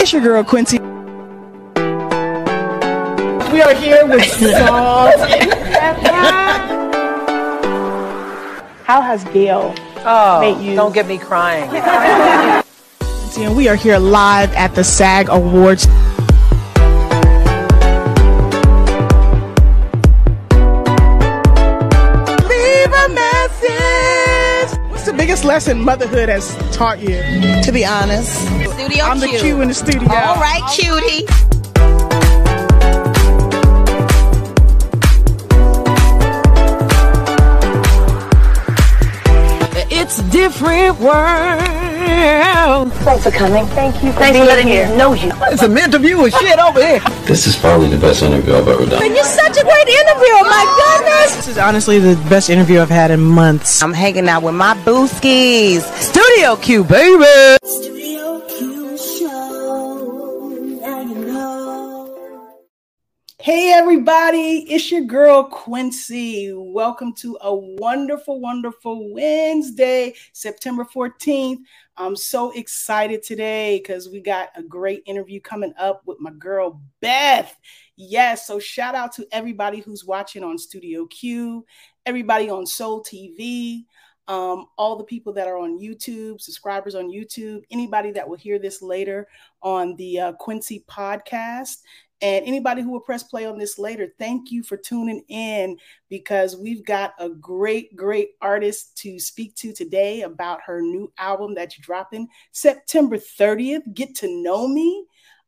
It's your girl Quincy. We are here with Salt How has Gail Oh, made you? don't get me crying. And we are here live at the SAG Awards. Lesson motherhood has taught you? To be honest. Studio I'm the Q. Q in the studio. All right, cutie. It's different world. Thanks for coming. Thank you for Thanks for letting me know you. It's a interview of you and shit over here. This is probably the best interview I've ever done. And You're such a great interview. My oh, goodness. This is honestly the best interview I've had in months. I'm hanging out with my booskies. Studio Q, baby. Studio Q Show. Now you know. Hey everybody, it's your girl Quincy. Welcome to a wonderful, wonderful Wednesday, September 14th. I'm so excited today because we got a great interview coming up with my girl Beth. Yes, so shout out to everybody who's watching on Studio Q, everybody on Soul TV, um, all the people that are on YouTube, subscribers on YouTube, anybody that will hear this later on the uh, Quincy podcast. And anybody who will press play on this later, thank you for tuning in because we've got a great, great artist to speak to today about her new album that's dropping September 30th. Get to know me.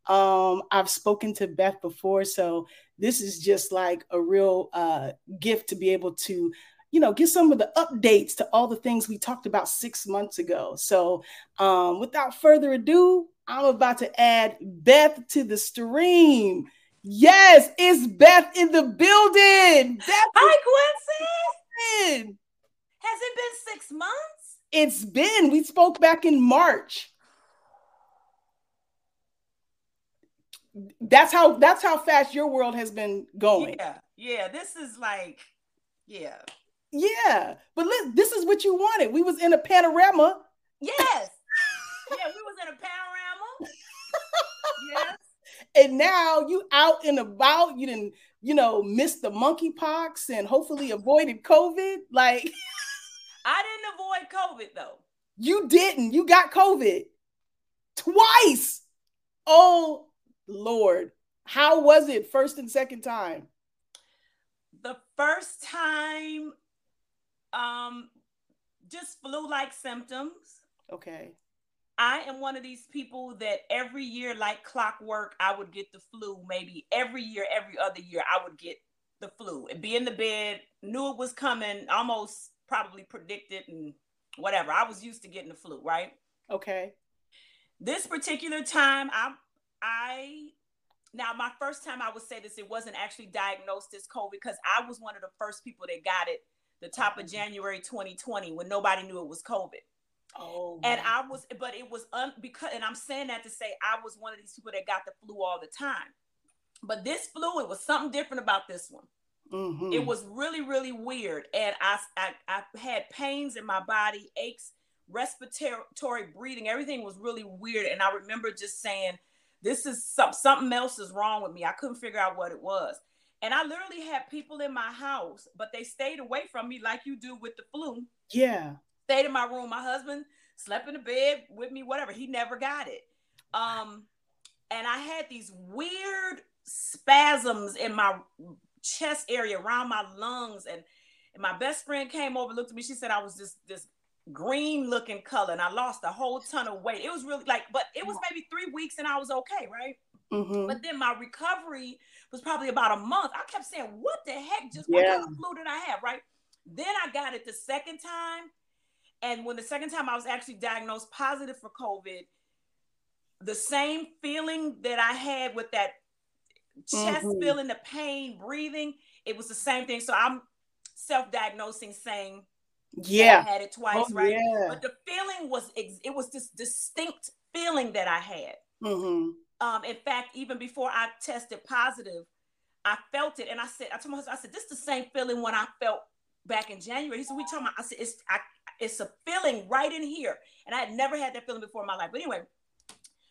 Um, I've spoken to Beth before, so this is just like a real uh, gift to be able to, you know, get some of the updates to all the things we talked about six months ago. So, um, without further ado, I'm about to add Beth to the stream. Yes, it's Beth in the building. Beth Hi, Quincy. in. Has it been six months? It's been. We spoke back in March. That's how that's how fast your world has been going. Yeah, yeah. This is like, yeah. Yeah. But this is what you wanted. We was in a panorama. Yes. yeah, we was in a panorama. yes. and now you out and about. You didn't, you know, miss the monkeypox and hopefully avoided COVID. Like I didn't avoid COVID though. you didn't. You got COVID twice. Oh Lord. How was it first and second time? The first time, um, just flu-like symptoms. Okay. I am one of these people that every year, like clockwork, I would get the flu. Maybe every year, every other year, I would get the flu and be in the bed, knew it was coming, almost probably predicted and whatever. I was used to getting the flu, right? Okay. This particular time, I, I, now my first time I would say this, it wasn't actually diagnosed as COVID because I was one of the first people that got it the top of January 2020 when nobody knew it was COVID. Oh. And I was, but it was un because, and I'm saying that to say I was one of these people that got the flu all the time. But this flu, it was something different about this one. Mhm. It was really, really weird, and I, I, I had pains in my body, aches, respiratory breathing, everything was really weird. And I remember just saying, "This is some, something else is wrong with me." I couldn't figure out what it was. And I literally had people in my house, but they stayed away from me like you do with the flu yeah. stayed in my room. My husband slept in the bed with me, whatever. He never got it. Um, and I had these weird spasms in my chest area around my lungs. And, and my best friend came over, looked at me. She said I was just this green looking color, and I lost a whole ton of weight. It was really like, but it was maybe three weeks, and I was okay, right? Mhm. But then my recovery was probably about a month. I kept saying, "What the heck? Just what kind of flu did I have?" Right? Then I got it the second time, and when the second time I was actually diagnosed positive for COVID, the same feeling that I had with that chest Mhm. feeling, the pain, breathing, it was the same thing. So I'm self-diagnosing, saying that I Yeah. had it twice, Oh, right? yeah. But the feeling was it was this distinct feeling that I had Mhm. Um, in fact, even before I tested positive, I felt it, and I said, I told my husband, I said, this is the same feeling when I felt back in January. He said, we talking about, I said, it's, I, it's a feeling right in here, and I had never had that feeling before in my life. But anyway,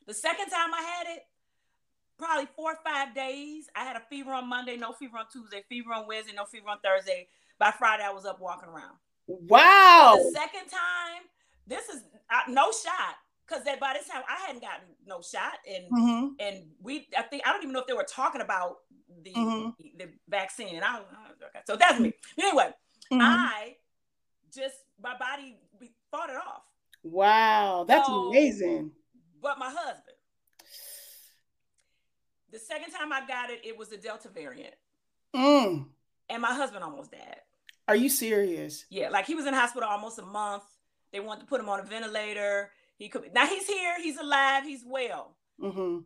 The second time I had it, probably four or five days. I had a fever on Monday, no fever on Tuesday, fever on Wednesday, no fever on Thursday. By Friday, I was up walking around. Wow. The second time, this is uh, no shot because that by this time I hadn't gotten no shot, and hmm and we I think I don't even know if they were talking about the Mhm. the vaccine, and I was okay. So that's me. Anyway, Mhm. I just my body we fought it off, Wow. That's So- amazing. but my husband. The second time I got it, it was the Delta variant, Mm. and my husband almost died. Are you serious? Yeah, like he was in the hospital almost a month. They wanted to put him on a ventilator. He could now he's here, he's alive, he's well, hmm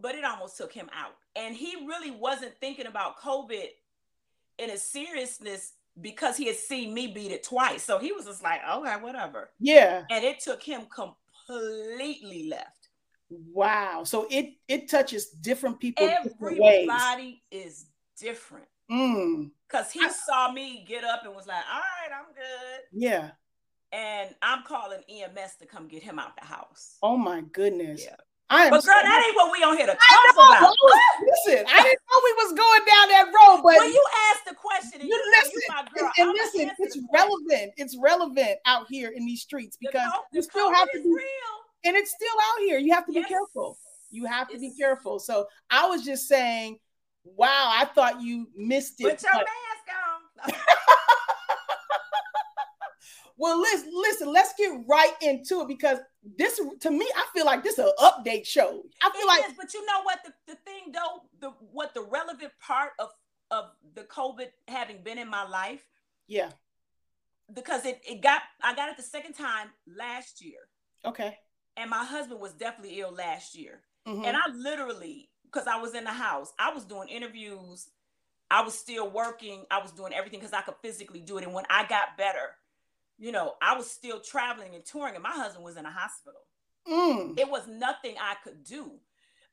but it almost took him out. And he really wasn't thinking about COVID in a seriousness because he had seen me beat it twice. So he was just like, okay, whatever. Yeah. And it took him completely left. Wow. So it it touches different people. Everybody is different. Mm. Cause he saw me get up and was like, all right, I'm good. Yeah. And I'm calling EMS to come get him out the house. Oh my goodness. Yeah. I But girl, so- that ain't what we on here to talk I know, about. Listen, I didn't know we was going down that road, but When you ask the question and you you, listen, you my and, girl, and I'ma listen, it's the relevant. It's relevant out here in these streets The because co- you still have to be, real. and it's still out here. You have to be careful. You have to be careful. So I was just saying, wow, I thought you missed it. Put your but- mask on. well, listen, listen, let's get right into it because this to me, I feel like this is an update show. I feel It like is, but you know what? The, the thing though, the what the relevant part of of the COVID having been in my life, yeah, because it, it got I got it the second time last year. okay. And my husband was definitely ill last year. Mhm. And I literally, because I was in the house, I was doing interviews, I was still working, I was doing everything because I could physically do it. And when I got better, you know, I was still traveling and touring, and my husband was in a hospital. Mm. It was nothing I could do.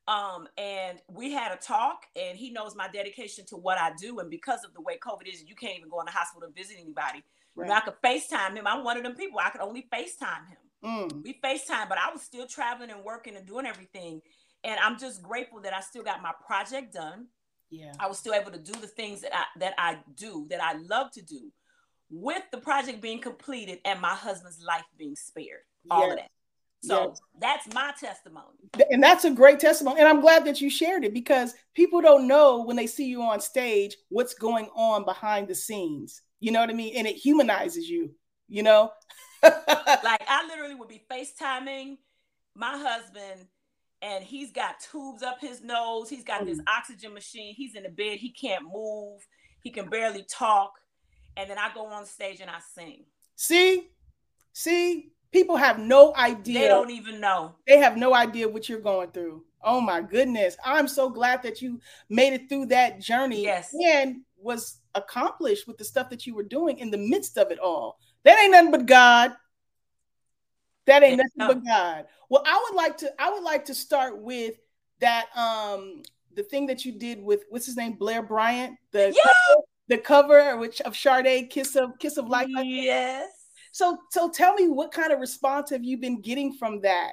Um, and we had a talk, and he knows my dedication to what I do. And because of the way COVID is, you can't even go in the hospital and visit anybody. You know, I Right. could FaceTime him. I'm one of them people. I could only FaceTime him Mm. we FaceTime, but I was still traveling and working and doing everything. And I'm just grateful that I still got my project done. Yeah. I was still able to do the things that I that I do, that I love to do, with the project being completed and my husband's life being spared. All of that. So Yes. that's my testimony. And that's a great testimony. And I'm glad that you shared it because people don't know when they see you on stage what's going on behind the scenes. You know what I mean? And it humanizes you, you know? Like I literally would be FaceTiming my husband, and he's got tubes up his nose. He's got this mm. oxygen machine. He's in the bed. He can't move. He can barely talk. And then I go on stage and I sing. see, see, people have no idea. They don't even know. they have no idea what you're going through. Oh my goodness. I'm so glad that you made it through that journey Yes. and was accomplished with the stuff that you were doing in the midst of it all. That ain't nothing but God. That ain't nothing but God. Well, I would like to I would like to start with that um the thing that you did with what's his name Blair Bryant the Yeah. The cover which of Sade Kiss of Kiss of Life. Yes. So so tell me what kind of response have you been getting from that?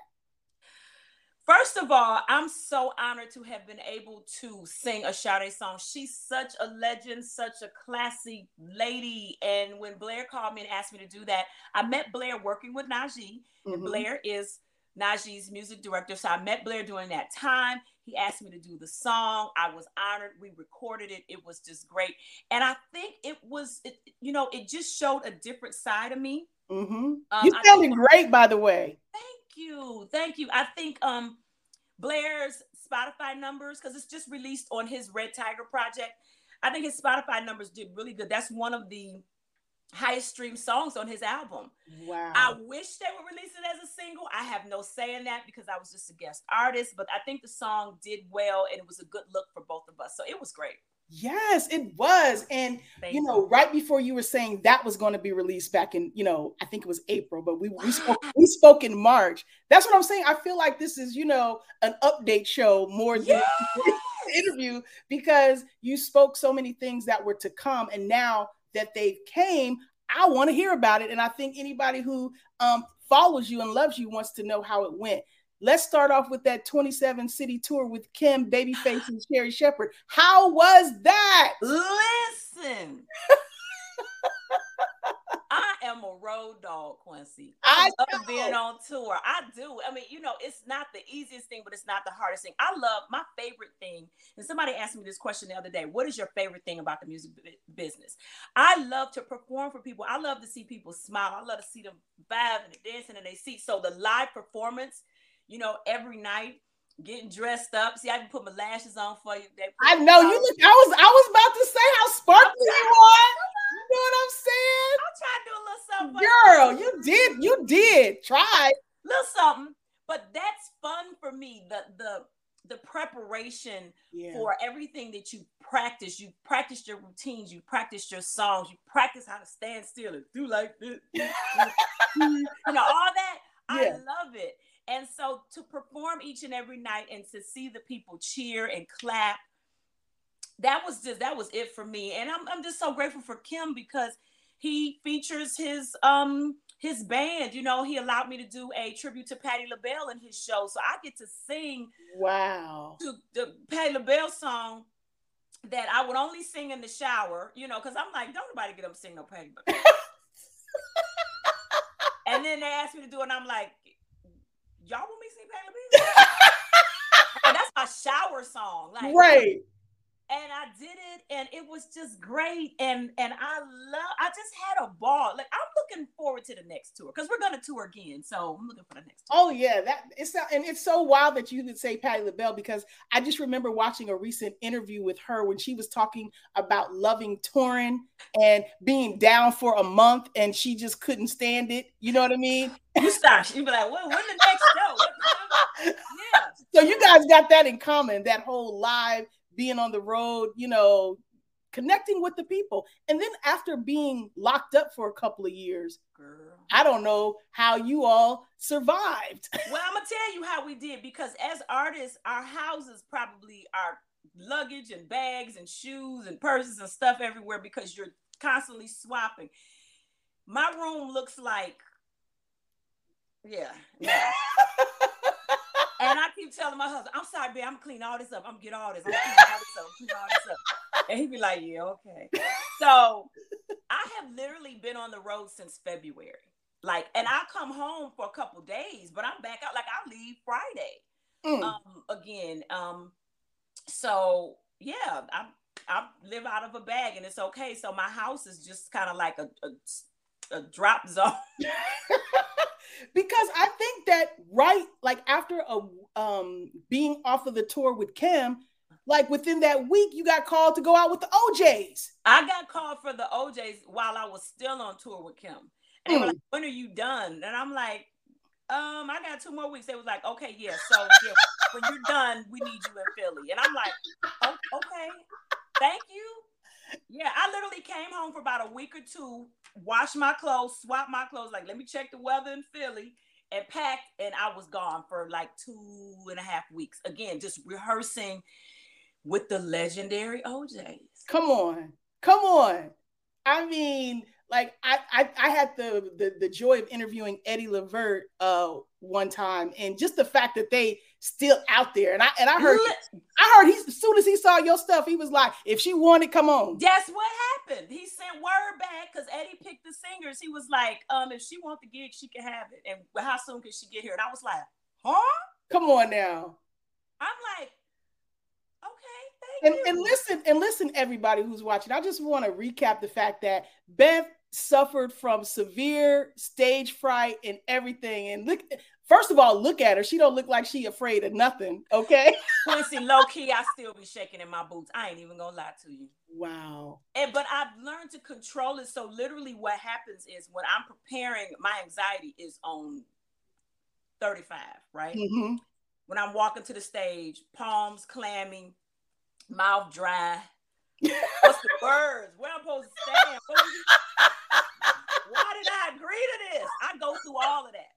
First of all, I'm so honored to have been able to sing a Sade song. She's such a legend, such a classy lady. And when Blair called me and asked me to do that, I met Blair working with Najee. And Mhm. Blair is Najee's music director. So I met Blair during that time. He asked me to do the song. I was honored. We recorded it. It was just great. And I think it was, it, you know, it just showed a different side of me. Mhm. Um, you sounded great, by the way. Thank you. Thank you. I think um Blair's Spotify numbers, because it's just released on his Red Tiger project. I think his Spotify numbers did really good. That's one of the highest streamed songs on his album. Wow. I wish they would release it as a single. I have no say in that because I was just a guest artist, but I think the song did well and it was a good look for both of us. So it was great. yes, it was. And Thank you know, right before you were saying that was going to be released back in, you know, I think it was April, but we we spoke we spoke in March. That's what I'm saying. I feel like this is, you know, an update show more than Yes! an interview because you spoke so many things that were to come and now that they came, I want to hear about it and I think anybody who um follows you and loves you wants to know how it went. let's start off with that 27 city tour with Kem, Babyface, and Sherri Shepherd. How was that? Listen. Am a road dog, Quincy. I I love know. being on tour. I do. I mean, you know, it's not the easiest thing, but it's not the hardest thing. I love my favorite thing. And somebody asked me this question the other day What is your favorite thing about the music bu- business? I love to perform for people. I love to see people smile. I love to see them vibing and dancing in their seats. So the live performance, you know, every night, getting dressed up. See, I can put my lashes on for you. I know you look. I was I was about to say how sparkly you are. Know what I'm saying? I'm trying to do a little something. Girl, you did, you did. Try. little something but that's fun for me the the the preparation Yeah. for everything that you practice you practice your routines you practice your songs you practice how to stand still and do like this you know all that i love it and so to perform each and every night and to see the people cheer and clap that was just that was it for me and i'm, I'm just so grateful for kem because he features his um his band you know he allowed me to do a tribute to patti labelle in his show so i get to sing Wow. to the patti labelle song that i would only sing in the shower you know because i'm like don't nobody get up and sing no patti LaBelle. and then they asked me to do it and i'm like y'all want me to sing patti labelle and that's my shower song like Right. And I did it, and it was just great. And and I love. I just had a ball. Like I'm looking forward to the next tour because we're gonna tour again. So I'm looking for the next tour. Oh yeah, that it's not, and it's so wild that you could say Patti LaBelle because I just remember watching a recent interview with her when she was talking about loving touring and being down for a month and she just couldn't stand it. You know what I mean? You start. You be like, well, when the next show? Yeah. So you guys got that in common, that whole live being on the road, you know, connecting with the people. And then after being locked up for a couple of years, Girl. I don't know how you all survived. Well, I'm gonna tell you how we did because as artists, our houses probably are luggage and bags and shoes and purses and stuff everywhere because you're constantly swapping. My room looks like, yeah, yeah. and I keep telling my husband, I'm sorry, babe, I'm gonna clean all this up. I'm gonna get all this. I'm gonna clean all this up. Clean all this up. And he'd be like, Yeah, okay. So I have literally been on the road since February. Like, and I come home for a couple days, but I'm back out. Like, I leave Friday Mm. um again. Um, so yeah, I I live out of a bag and it's okay. So my house is just kind of like a, a a drop zone. because I think that right, like after a um being off of the tour with Kem, like within that week, you got called to go out with the O'Jays. I got called for the O'Jays while I was still on tour with Kem. And they were Mm. like, when are you done? And I'm like, um, I got two more weeks. They was like, okay, yeah. So yeah, when you're done, we need you in Philly. And I'm like, oh, okay, thank you. Yeah, I literally came home for about a week or two, washed my clothes, swapped my clothes, like, let me check the weather in Philly, and packed, and I was gone for like two and a half weeks. Again, just rehearsing with the legendary O'Jays. Come on, come on. I mean, like I I, I had the, the the joy of interviewing Eddie Levert uh one time, and just the fact that they still out there, and I and I heard I heard he as soon as he saw your stuff, he was like, if she wanted, come on. That's what happened. He sent word back because Eddie picked the singers. He was like, um, if she want the gig, she can have it. And how soon can she get here? And I was like, huh? Come on now. I'm like, okay, thank And, you. and listen, and listen, everybody who's watching. I just want to recap the fact that Beth suffered from severe stage fright and everything. And look, first of all, look at her. She don't look like she afraid of nothing. Okay. Quincy, low key, I still be shaking in my boots. I ain't even gonna lie to you. Wow. And but I've learned to control it. So literally, what happens is when I'm preparing, my anxiety is on 35, right? hmm When I'm walking to the stage, palms clammy, mouth dry. What's the words? Where I'm supposed to stand? What is it? Why did I agree to this? I go through all of that.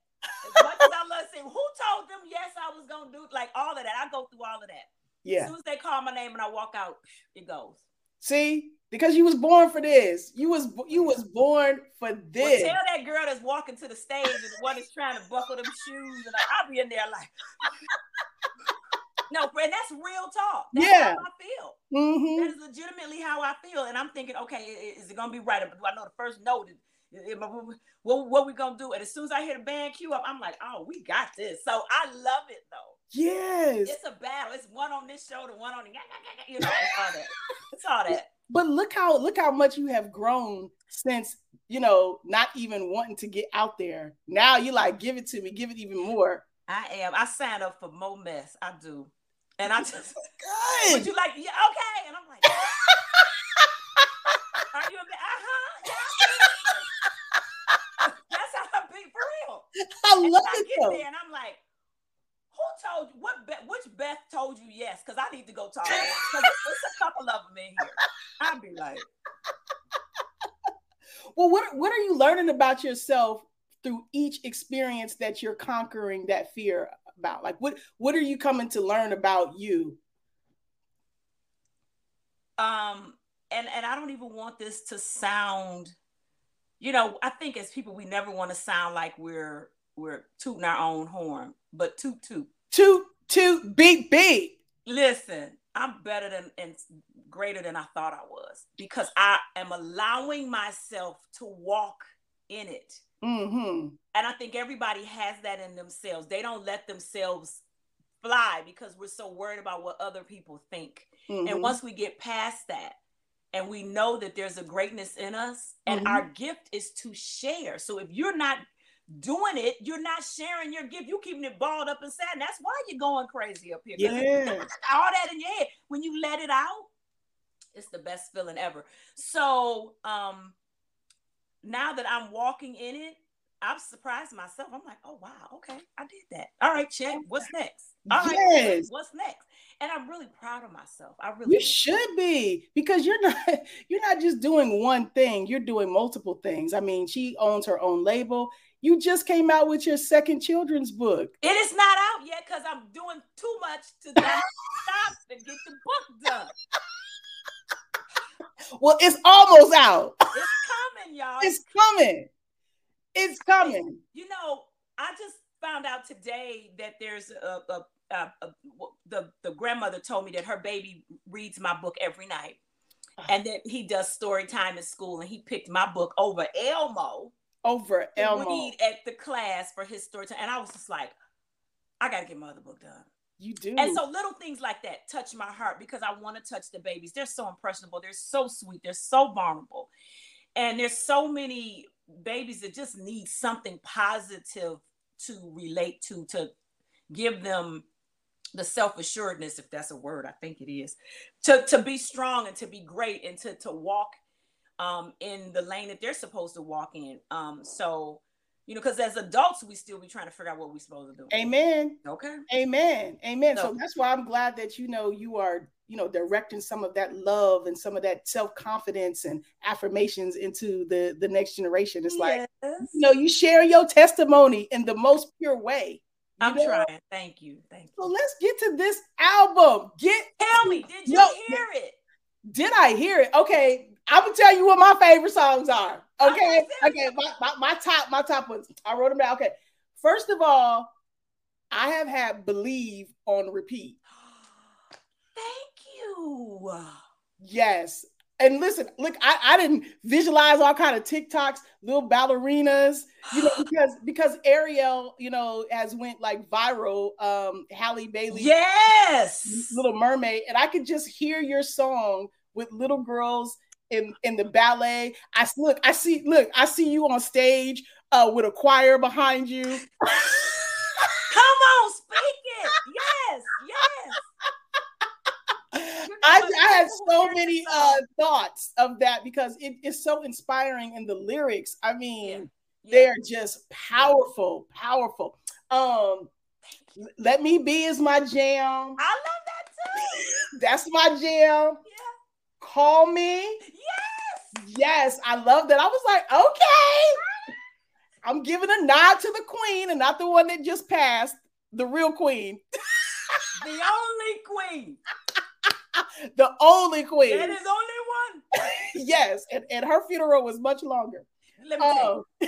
As much as I love saying, who told them yes I was gonna do like all of that? I go through all of that. Yeah. As soon as they call my name and I walk out, it goes. See, because you was born for this. You was you was born for Well, this. tell that girl that's walking to the stage and the one is trying to buckle them shoes, and I'll be in there like, no, friend, that's real talk. That's Yeah. how I feel. Mhm. That is legitimately how I feel, and I'm thinking, okay, is it gonna be right? Do I know the first note? What what we gonna do? And as soon as I hear the band cue up, I'm like, oh, we got this. So I love it though. Yes. It's a battle. It's one on this shoulder, one on the, you know, it's all that. It's all that. But look how look how much you have grown since you know not even wanting to get out there. Now you like give it to me, give it even more. I am. I signed up for Mo Mess. I do, and I just. Good. Would you like? Yeah, okay. And I'm like, are you a bit? Uh huh. Yeah. That's how I be for real. I And love I it get though. there and I'm like, who told you? What? Beth, which Beth told you yes? Because I need to go talk. Because there's a couple of them in here. I'd be like, Well, what what are you learning about yourself through each experience that you're conquering that fear about? Like what what are you coming to learn about you? um, and and I don't even want this to sound, you know, I think as people we never want to sound like we're we're tooting our own horn, but toot toot. Toot toot beat beat. Listen, I'm better than and greater than I thought I was because I am allowing myself to walk in it. Mm-hmm. And I think everybody has that in themselves. They don't let themselves fly because we're so worried about what other people think. Mm-hmm. And once we get past that and we know that there's a greatness in us and Mhm. our gift is to share. So if you're not doing it, you're not sharing your gift. you're keeping it balled up inside. And that's why you're going crazy up here Yes. all that in your head. When you let it out, it's the best feeling ever. So um now that I'm walking in it, I'm surprised myself. I'm like, oh wow, okay, I did that. All right, check. What's next? All right, Yes. what's next? And I'm really proud of myself. I really You should be because you're not you're not just doing one thing, you're doing multiple things. I mean, she owns her own label. You just came out with your second children's book. It is not out yet because I'm doing too much to stop to get the book done. Well, it's almost out. It's coming, y'all. It's coming. It's coming. You know, I just found out today that there's a, a, Uh, uh, a, a the the grandmother told me that her baby reads my book every night, ah. and that he does story time in school, and he picked my book over Elmo Over Elmo. read at the class for his story time, and I was just like, I gotta get my other book done. You do. And so little things like that touch my heart because I want to touch the babies. They're so impressionable. They're so sweet. They're so vulnerable. And there's so many babies that just need something positive to relate to, to give them the self-assuredness, if that's a word, I think it is, to, to be strong and to be great and to, to walk um, in the lane that they're supposed to walk in. Um, so, you know, because as adults, we still be trying to figure out what we're supposed to do. Amen. Okay. Amen. Amen. So So- that's why I'm glad that you know you are, you know, directing some of that love and some of that self-confidence and affirmations into the the next generation. It's like, Yes. you know, you share your testimony in the most pure way. You I'm know? trying. Thank you. Thank you. So let's get to this album. Get Tell me, did you No, hear it? did I hear it? Okay, I'm gonna tell you what my favorite songs are. Okay, Okay, okay, my, my, my top, my top ones. I wrote them down. Okay, first of all, I have had "Believe" on repeat. Thank you. Yes, and listen, look, I, I didn't visualize all kind of TikToks, little ballerinas, you know, because because Ariel, you know, has went like viral. Um, Halle Bailey, Yes. Little Mermaid, and I could just hear your song with little girls in in the ballet. I look, I see, look, I see you on stage uh, with a choir behind you. Come on, speak it. Yes, yes. I. I had so many uh, thoughts of that because it is so inspiring in the lyrics. I mean, Yeah. they are just powerful, powerful. Um, let me be is my jam. I love that too. That's my jam. Yeah. Call me. Yes. Yes, I love that. I was like, okay. I'm giving a nod to the queen and not the one that just passed, the real queen, The only queen. the only queen. There is only one. yes, and, and her funeral was much longer. Let me. Oh.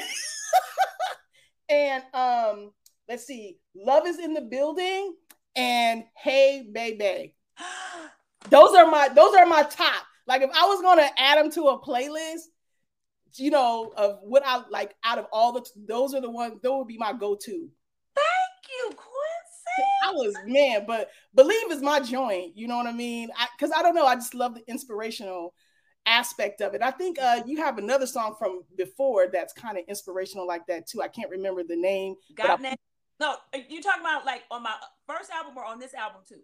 and um, let's see, Love is in the building and Hey Baby. Those are my those are my top. Like if I was gonna add them to a playlist, you know, of what I like out of all the those are the ones, those would be my go-to. Thank you, Quincy. I was man, but believe is my joint. You know what I mean? Because I, don't know, I just love the inspirational aspect of it. I think uh, you have another song from before that's kind of inspirational like that too. I can't remember the name. but I- No, you talking about like on my first album or on this album too?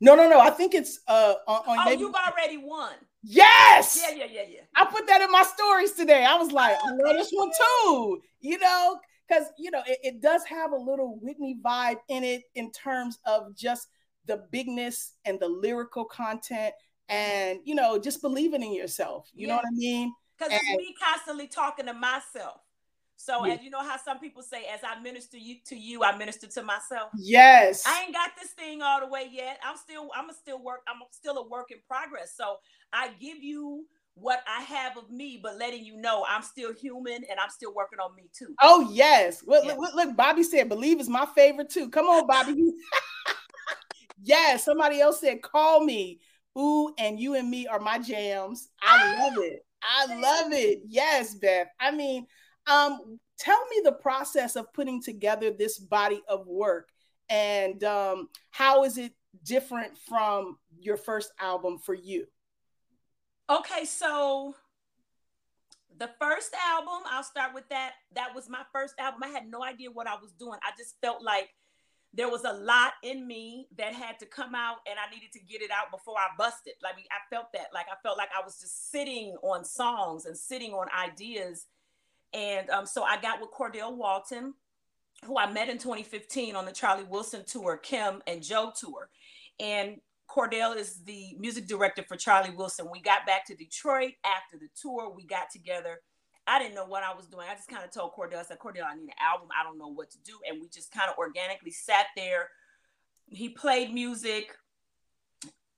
no, no, no. I think it's uh on, on Oh, maybe- you've already won. yes. Yeah, yeah, yeah, yeah. I put that in my stories today. I was like, I love this one too. You know, because you know it, it does have a little Whitney vibe in it in terms of just the bigness and the lyrical content, and you know, just believing in yourself. You know what I mean? Because it's me constantly talking to myself. So Yeah. as you know how some people say, as I minister you to you, I minister to myself. Yes. I ain't got this thing all the way yet. I'm still, I'm a still work, I'm still a work in progress. So I give you what I have of me, but letting you know I'm still human and I'm still working on me too. Oh yes. Look, Yeah. look, look, Bobby said believe is my favorite too. Come on, Bobby. yes, somebody else said call me. Ooh, and you and me are my jams. I love it. I love it. Yes, Beth. I mean, um, tell me the process of putting together this body of work and um, how is it different from your first album for you? Okay, so the first album, I'll start with that. That was my first album. I had no idea what I was doing. I just felt like there was a lot in me that had to come out and I needed to get it out before I busted. Like I felt that. Like I felt like I was just sitting on songs and sitting on ideas. And um, so I got with Cordell Walton, who I met in 2015 on the Charlie Wilson tour, Kem and Joe tour. And Cordell is the music director for Charlie Wilson. We got back to Detroit after the tour. We got together. I didn't know what I was doing. I just kind of told Cordell, I said, Cordell, I need an album. I don't know what to do. And we just kind of organically sat there. He played music.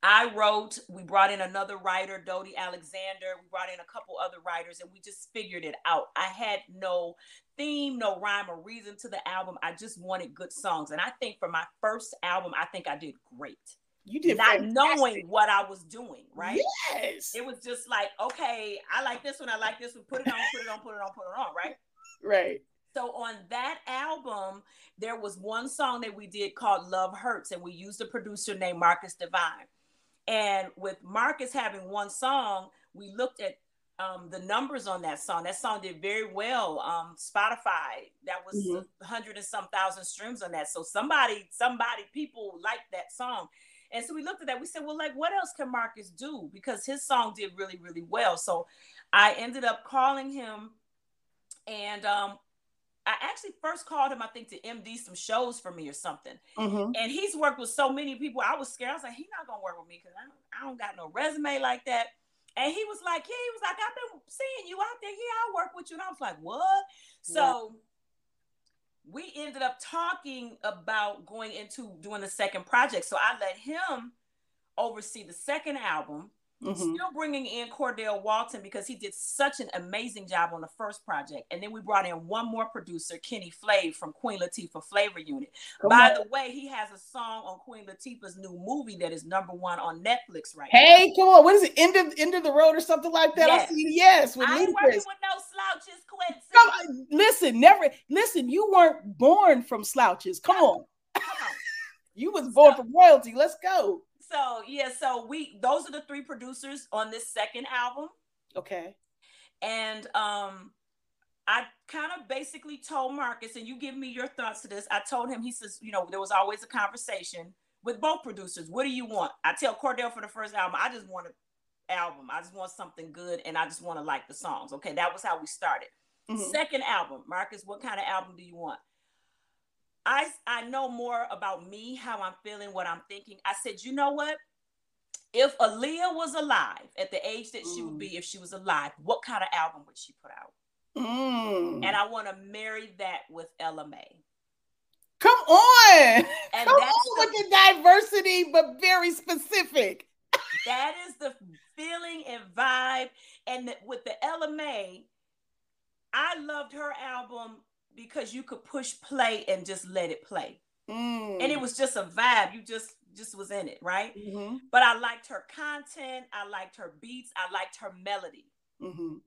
I wrote. We brought in another writer, Dodie Alexander. We brought in a couple other writers, and we just figured it out. I had no theme, no rhyme or reason to the album. I just wanted good songs. And I think for my first album, I think I did great You did not fantastic. knowing what I was doing, right? Yes. It was just like, okay, I like this one, I like this one, put it on, put it on, put it on, put it on, right? Right. So on that album, there was one song that we did called Love Hurts, and we used a producer named Marcus Divine. And with Marcus having one song, we looked at um, the numbers on that song. That song did very well. Um, Spotify, that was Mhm. hundred and some thousand streams on that. So somebody, somebody, people liked that song. And so we looked at that. We said, well, like, what else can Marcus do? Because his song did really, really well. So I ended up calling him, and um, I actually first called him, I think, to MD some shows for me or something. Mhm. And he's worked with so many people. I was scared. I was like, he's not gonna work with me because I don't, I don't got no resume like that. And he was like, yeah, he was like, I've been seeing you out there. Yeah, I'll work with you. And I was like, what? So we ended up talking about going into doing the second project. So I let him oversee the second album, Mhm. still bringing in Cordell Walton because he did such an amazing job on the first project. And then we brought in one more producer, Kenny Flav from Queen Latifah Flavor Unit. Come By the way, he has a song on Queen Latifah's new movie that is number one on Netflix right now. Hey, come on. What is it? End of end of the road or something like that? I Yes. see. Yes, with I ain't working with no slouches, Quincy. Come on, listen, never listen. You weren't born from slouches. Come on, Come on. you was born from royalty. Let's go. So yeah, so we those are the three producers on this second album. Okay. And um I kind of basically told Marcus, and you give me your thoughts to this. I told him, he says, you know, there was always a conversation with both producers. What do you want? I tell Cordell for the first album, I just want an album. I just want something good and I just want to like the songs. Okay, that was how we started. Mhm. Second album, Marcus, what kind of album do you want? I I know more about me, how I'm feeling, what I'm thinking. I said, you know what? If Aaliyah was alive at the age that she would be if she was alive, what kind of album would she put out? Mm. And I want to marry that with Ella Mai. Come on, And come that's on with the diversity, but very specific. that is the feeling and vibe. And with the Ella Mai, I loved her album because you could push play and just let it play. Mm. And it was just a vibe. You just just was in it, right? Mhm, But I liked her content, I liked her beats, I liked her melody. mhm,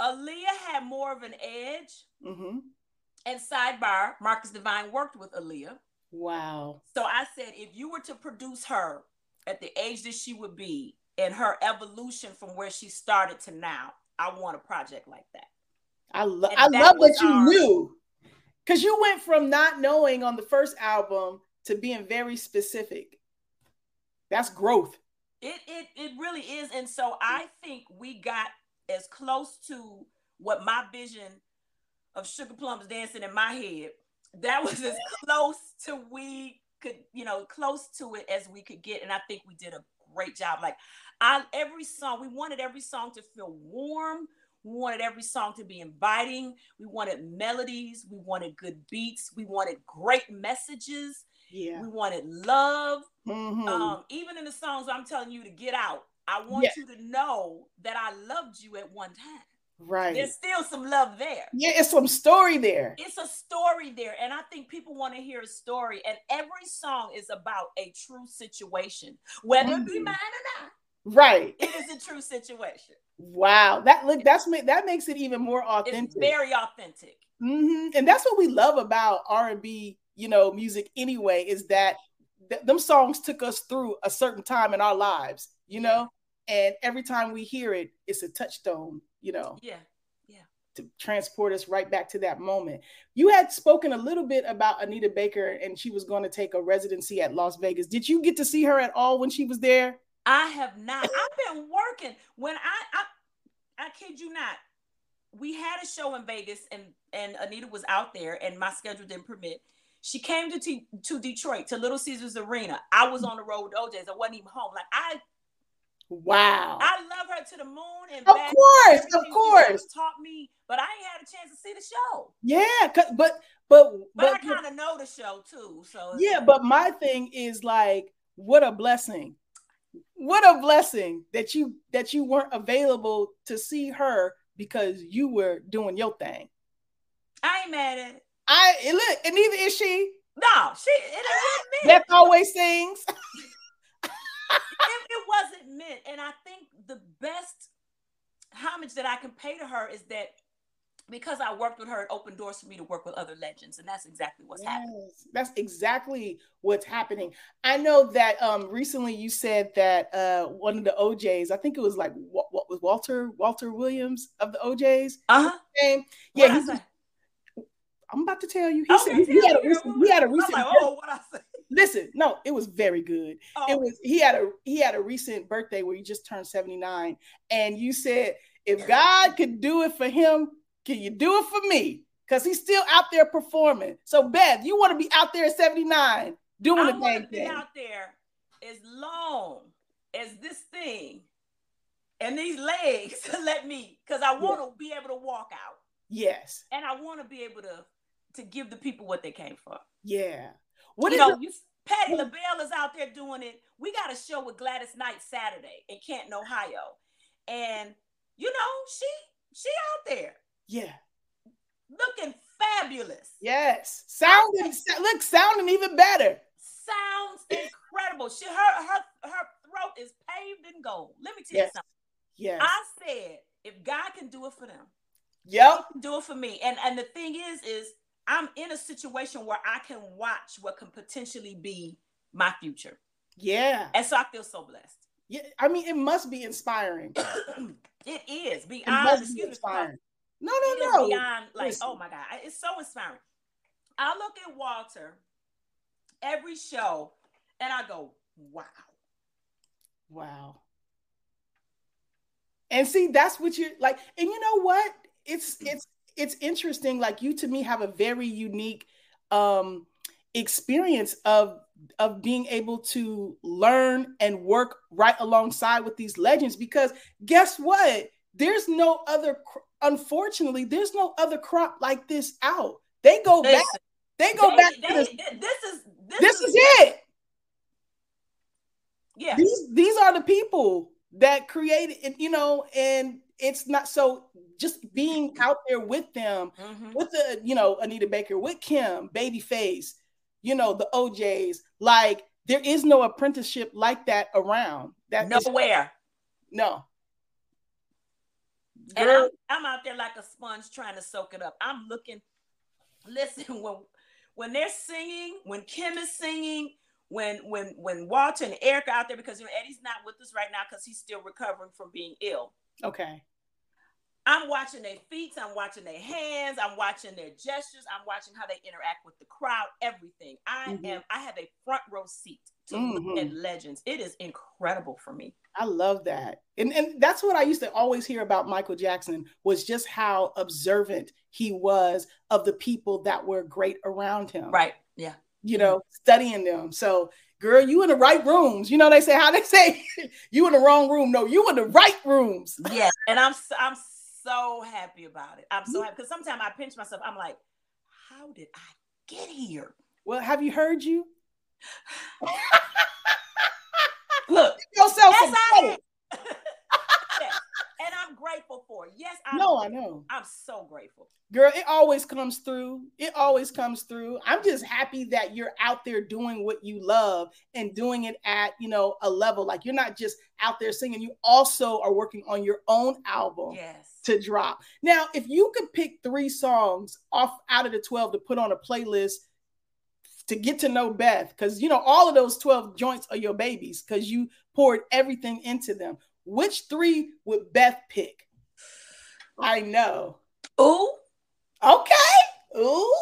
Aaliyah had more of an edge. mhm. And sidebar, Marcus Divine worked with Aaliyah. Wow. So I said, if you were to produce her at the age that she would be and her evolution from where she started to now, I want a project like that. I love I that love that you our- knew. Cause you went from not knowing on the first album to being very specific. That's growth. It it it really is. And so I think we got as close to what my vision of Sugar Plums dancing in my head. That was as close to we could, you know, close to it as we could get. And I think we did a great job. Like I every song, we wanted every song to feel warm. We wanted every song to be inviting. We wanted melodies. We wanted good beats. We wanted great messages. Yeah. We wanted love. Mhm. Um, even in the songs I'm telling you to get out, I want Yeah. you to know that I loved you at one time. right. There's still some love there. yeah, it's some story there. It's a story there, and I think people want to hear a story. And every song is about a true situation, whether it be Mhm. mine or not. Right. It is a true situation. Wow. That look that's that makes it even more authentic. It's very authentic. Mhm. And that's what we love about R&B, you know, music anyway is that th- them songs took us through a certain time in our lives, you know? And every time we hear it, it's a touchstone, you know, Yeah. Yeah. to transport us right back to that moment. You had spoken a little bit about Anita Baker and she was going to take a residency at Las Vegas. Did you get to see her at all when she was there? I have not. I've been working. When I, I, I kid you not, we had a show in Vegas, and and Anita was out there, and my schedule didn't permit. She came to T, to Detroit to Little Caesars Arena. I was on the road with O'Jays. I wasn't even home. Like I, Wow. I love her to the moon and Of back. course, of Everything she course. Taught me, but I ain't had a chance to see the show. yeah, 'cause- but but But, I but, kind of know the show too. So yeah, but my thing is like, what a blessing. What a blessing that you that you weren't available to see her because you were doing your thing. I ain't mad at it. I and look, and neither is she. No, she it ain't me. Beth always sings. it, it wasn't meant. And I think the best homage that I can pay to her is that because I worked with her, it opened doors for me to work with other legends. And that's exactly what's happening. That's exactly what's happening. I know that um recently you said that uh one of the O'Jays, I think it was like what, what was Walter Walter Williams of the O'Jays Uh huh. name. Yeah. He- I'm about to tell you. He Okay, said he, had a recent, he had a recent like, oh, what I say? listen, no, it was very good. Oh, It was he had a he had a recent birthday where he just turned 79. And you said, if God could do it for him, can you do it for me? Because he's still out there performing. So Beth, you want to be out there at 79 doing I the want dang to be thing. out there as long as this thing and these legs let me, because I want to be able to walk out Yes. and I want to be able to to give the people what they came for. Yeah. What you is know, it? you, Patti what- LaBelle is out there doing it. We got a show with Gladys Knight Saturday in Canton, Ohio, and you know she she out there Yeah. looking fabulous. Yes. Sounding look, sounding even better. Sounds incredible. She her her her throat is paved in gold. Let me tell you something. Yes. I said if God can do it for them, yep. do it for me. And and the thing is, is I'm in a situation where I can watch what can potentially be my future, Yeah. and so I feel so blessed. Yeah. I mean, it must be inspiring. it is It beyond must be excuse me, inspiring. No, no, no. beyond like Listen. oh my god it's so inspiring i look at walter every show and i go wow Wow. And see, that's what you're like. And you know what? It's it's it's interesting. Like you to me have a very unique um experience of of being able to learn and work right alongside with these legends because guess what? There's no other unfortunately, there's no other crop like this out. They go back, they go they- back they- to this. this is this, This is it. Yeah. these these are the people that created it, you know, and it's not so just being out there with them, Mhm. with the you know Anita Baker, with Kem, Babyface, you know the O'Jays. Like there is no apprenticeship like that around. That Nowhere. no. And I'm, I'm out there like a sponge trying to soak it up. I'm looking, listen, when when they're singing, when Kem is singing, when when when Walter and Erica out there, because you know Eddie's not with us right now because he's still recovering from being ill. okay. I'm watching their feet, I'm watching their hands, I'm watching their gestures, I'm watching how they interact with the crowd, everything. I Mhm. am I have a front row seat to Mhm. legends. It is incredible for me. I love that. And and that's what I used to always hear about Michael Jackson was just how observant he was of the people that were great around him. Right. Yeah. You know, studying them. So girl, you in the right rooms. You know they say how they say you in the wrong room. No, you in the right rooms. Yes, and I'm I'm so happy about it. I'm so happy because sometimes I pinch myself. I'm like, how did I get here? Well, have you heard you? Yourself yes, I credit. and I'm grateful for it. Yes, No, I know. I'm so grateful. Girl, it always comes through. It always comes through. I'm just happy that you're out there doing what you love and doing it at, you know, a level like you're not just out there singing, you also are working on your own album Yes. to drop. Now, if you could pick 3 songs off out of the 12 to put on a playlist to get to know Beth cuz you know all of those 12 joints are your babies cuz you poured everything into them. Which 3 would Beth pick? I know. Ooh, Okay. Ooh.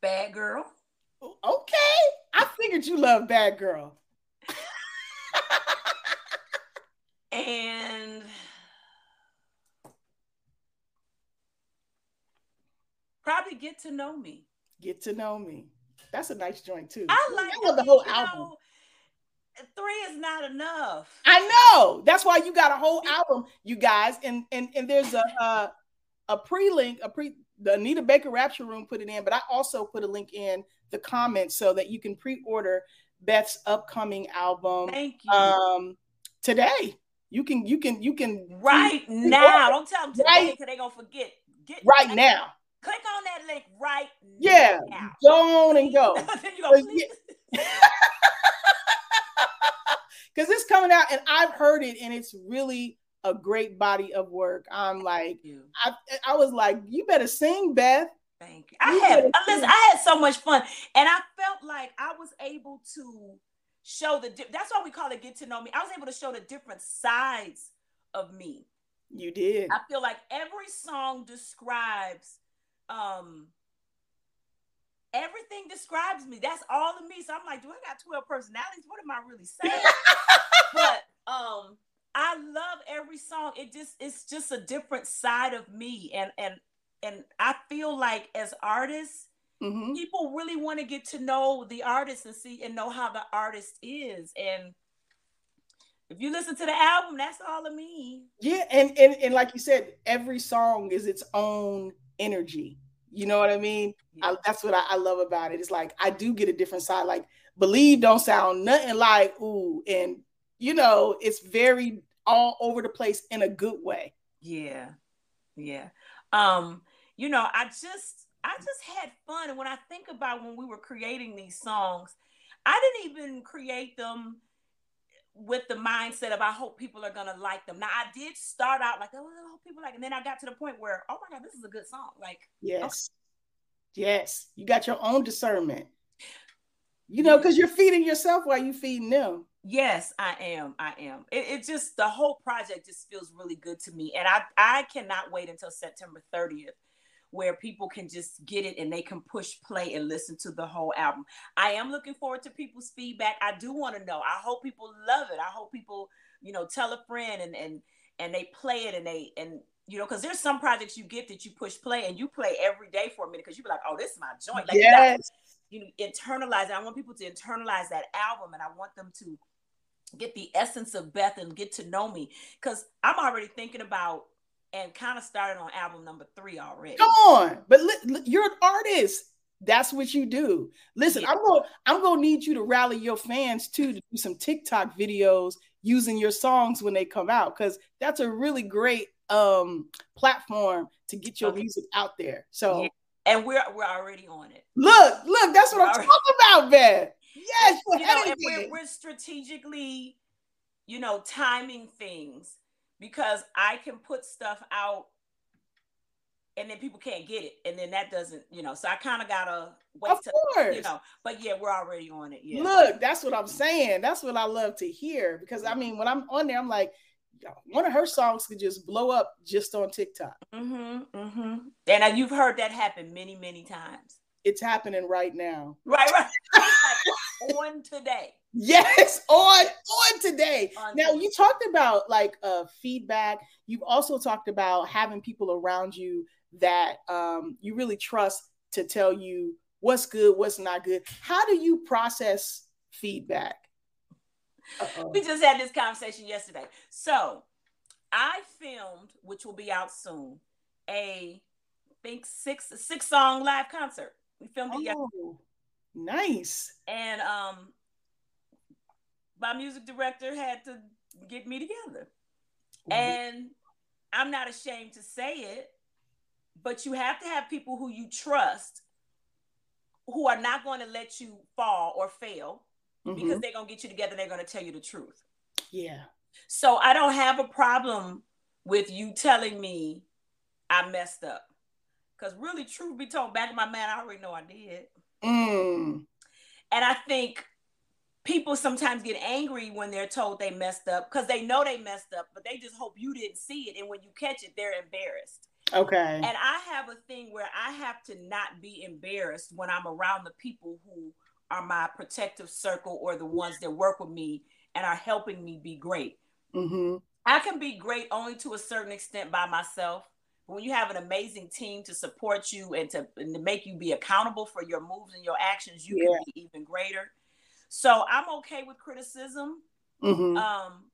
bad girl. Okay. I figured you love Bad Girl. And probably get to know me. Get to know me. That's a nice joint too. I like I love the whole album. know, three is not enough. I know. That's why you got a whole album, you guys. And and and there's a a, a pre-link, a pre the Anita Baker Rapture Room put it in, but I also put a link in the comments so that you can pre-order Beth's upcoming album Thank you. um today. You can you can you can right now. Don't tell them today Right. because they're gonna forget. Get right now. Click on that link right Yeah. now. Go on and go. then you go, But please. because it's coming out and I've heard it and it's really a great body of work. I'm like, I, I was like, you better sing, Beth. Thank you. I You had listen. I had so much fun. And I felt like I was able to show the that's why we call it get to know me. I was able to show the different sides of me. You did. I feel like every song describes um everything describes me. That's all of me. So I'm like, do I got 12 personalities? What am I really saying? but um I love every song. It just it's just a different side of me. And and and I feel like as artists, Mhm. people really want to get to know the artist and see and know how the artist is. And if you listen to the album, that's all of me. Yeah, and, and and like you said, every song is its own energy. You know what I mean? I, that's what I, I love about it. It's like I do get a different side. Like believe don't sound nothing like ooh, and you know it's very all over the place in a good way. Yeah. Yeah. Um, you know, I just I just had fun. And when I think about when we were creating these songs, I didn't even create them with the mindset of I hope people are gonna like them. Now I did start out like, oh, I hope people like, and then I got to the point where, oh my god, this is a good song. Like, Yes, yes, you got your own discernment. You know, because you're feeding yourself while you feeding them. Yes, I am. I am. It, it just the whole project just feels really good to me, and I I cannot wait until September 30th, where people can just get it and they can push play and listen to the whole album. I am looking forward to people's feedback. I do want to know. I hope people love it. I hope people you know tell a friend and and and they play it and they and you know because there's some projects you get that you push play and you play every day for a minute because you be like, oh, this is my joint. Like you gotta yes, you know internalize it. I want people to internalize that album and I want them to get the essence of Beth and get to know me because I'm already thinking about and kind of started on album number three already. come on. But li- you're an artist. That's what you do. Listen, Yeah. I'm going I'm going to need you to rally your fans too to do some TikTok videos using your songs when they come out cuz that's a really great um platform to get your Okay. music out there. So Yeah. and we're we're already on it. look, look, that's what I'm Alright. talking about, man. Yes, you're know, and we're, we're strategically, you know, timing things because I can put stuff out and then people can't get it. And then that doesn't, you know, so I kind of gotta wait Of to course. you know, but yeah, we're already on it. Yeah. Look, that's what I'm saying. That's what I love to hear because I mean, when I'm on there, I'm like, one of her songs could just blow up just on TikTok. Mm-hmm. Mm-hmm. And you've heard that happen many, many times. It's happening right now. Right, right. like on today. Yes, on on today. On Now today. you talked about like uh feedback. You've also talked about having people around you that um you really trust to tell you what's good, what's not good. How do you process feedback? Uh-oh. we just had this conversation yesterday. So I filmed, which will be out soon, a I think six six song live concert. We filmed it yesterday. Oh, nice. and um my music director had to get me together. And I'm not ashamed to say it, but you have to have people who you trust who are not going to let you fall or fail Mhm. because they're going to get you together and they're going to tell you the truth. yeah. So I don't have a problem with you telling me I messed up. Because really, truth be told, back in my mind, I already know I did. Mm. And I think people sometimes get angry when they're told they messed up because they know they messed up, but they just hope you didn't see it. And when you catch it, they're embarrassed. Okay. And I have a thing where I have to not be embarrassed when I'm around the people who are my protective circle or the ones that work with me and are helping me be great. Mm-hmm. I can be great only to a certain extent by myself. But when you have an amazing team to support you and to, and to make you be accountable for your moves and your actions, you Yeah. can be even greater. So I'm okay with criticism. hmm Um,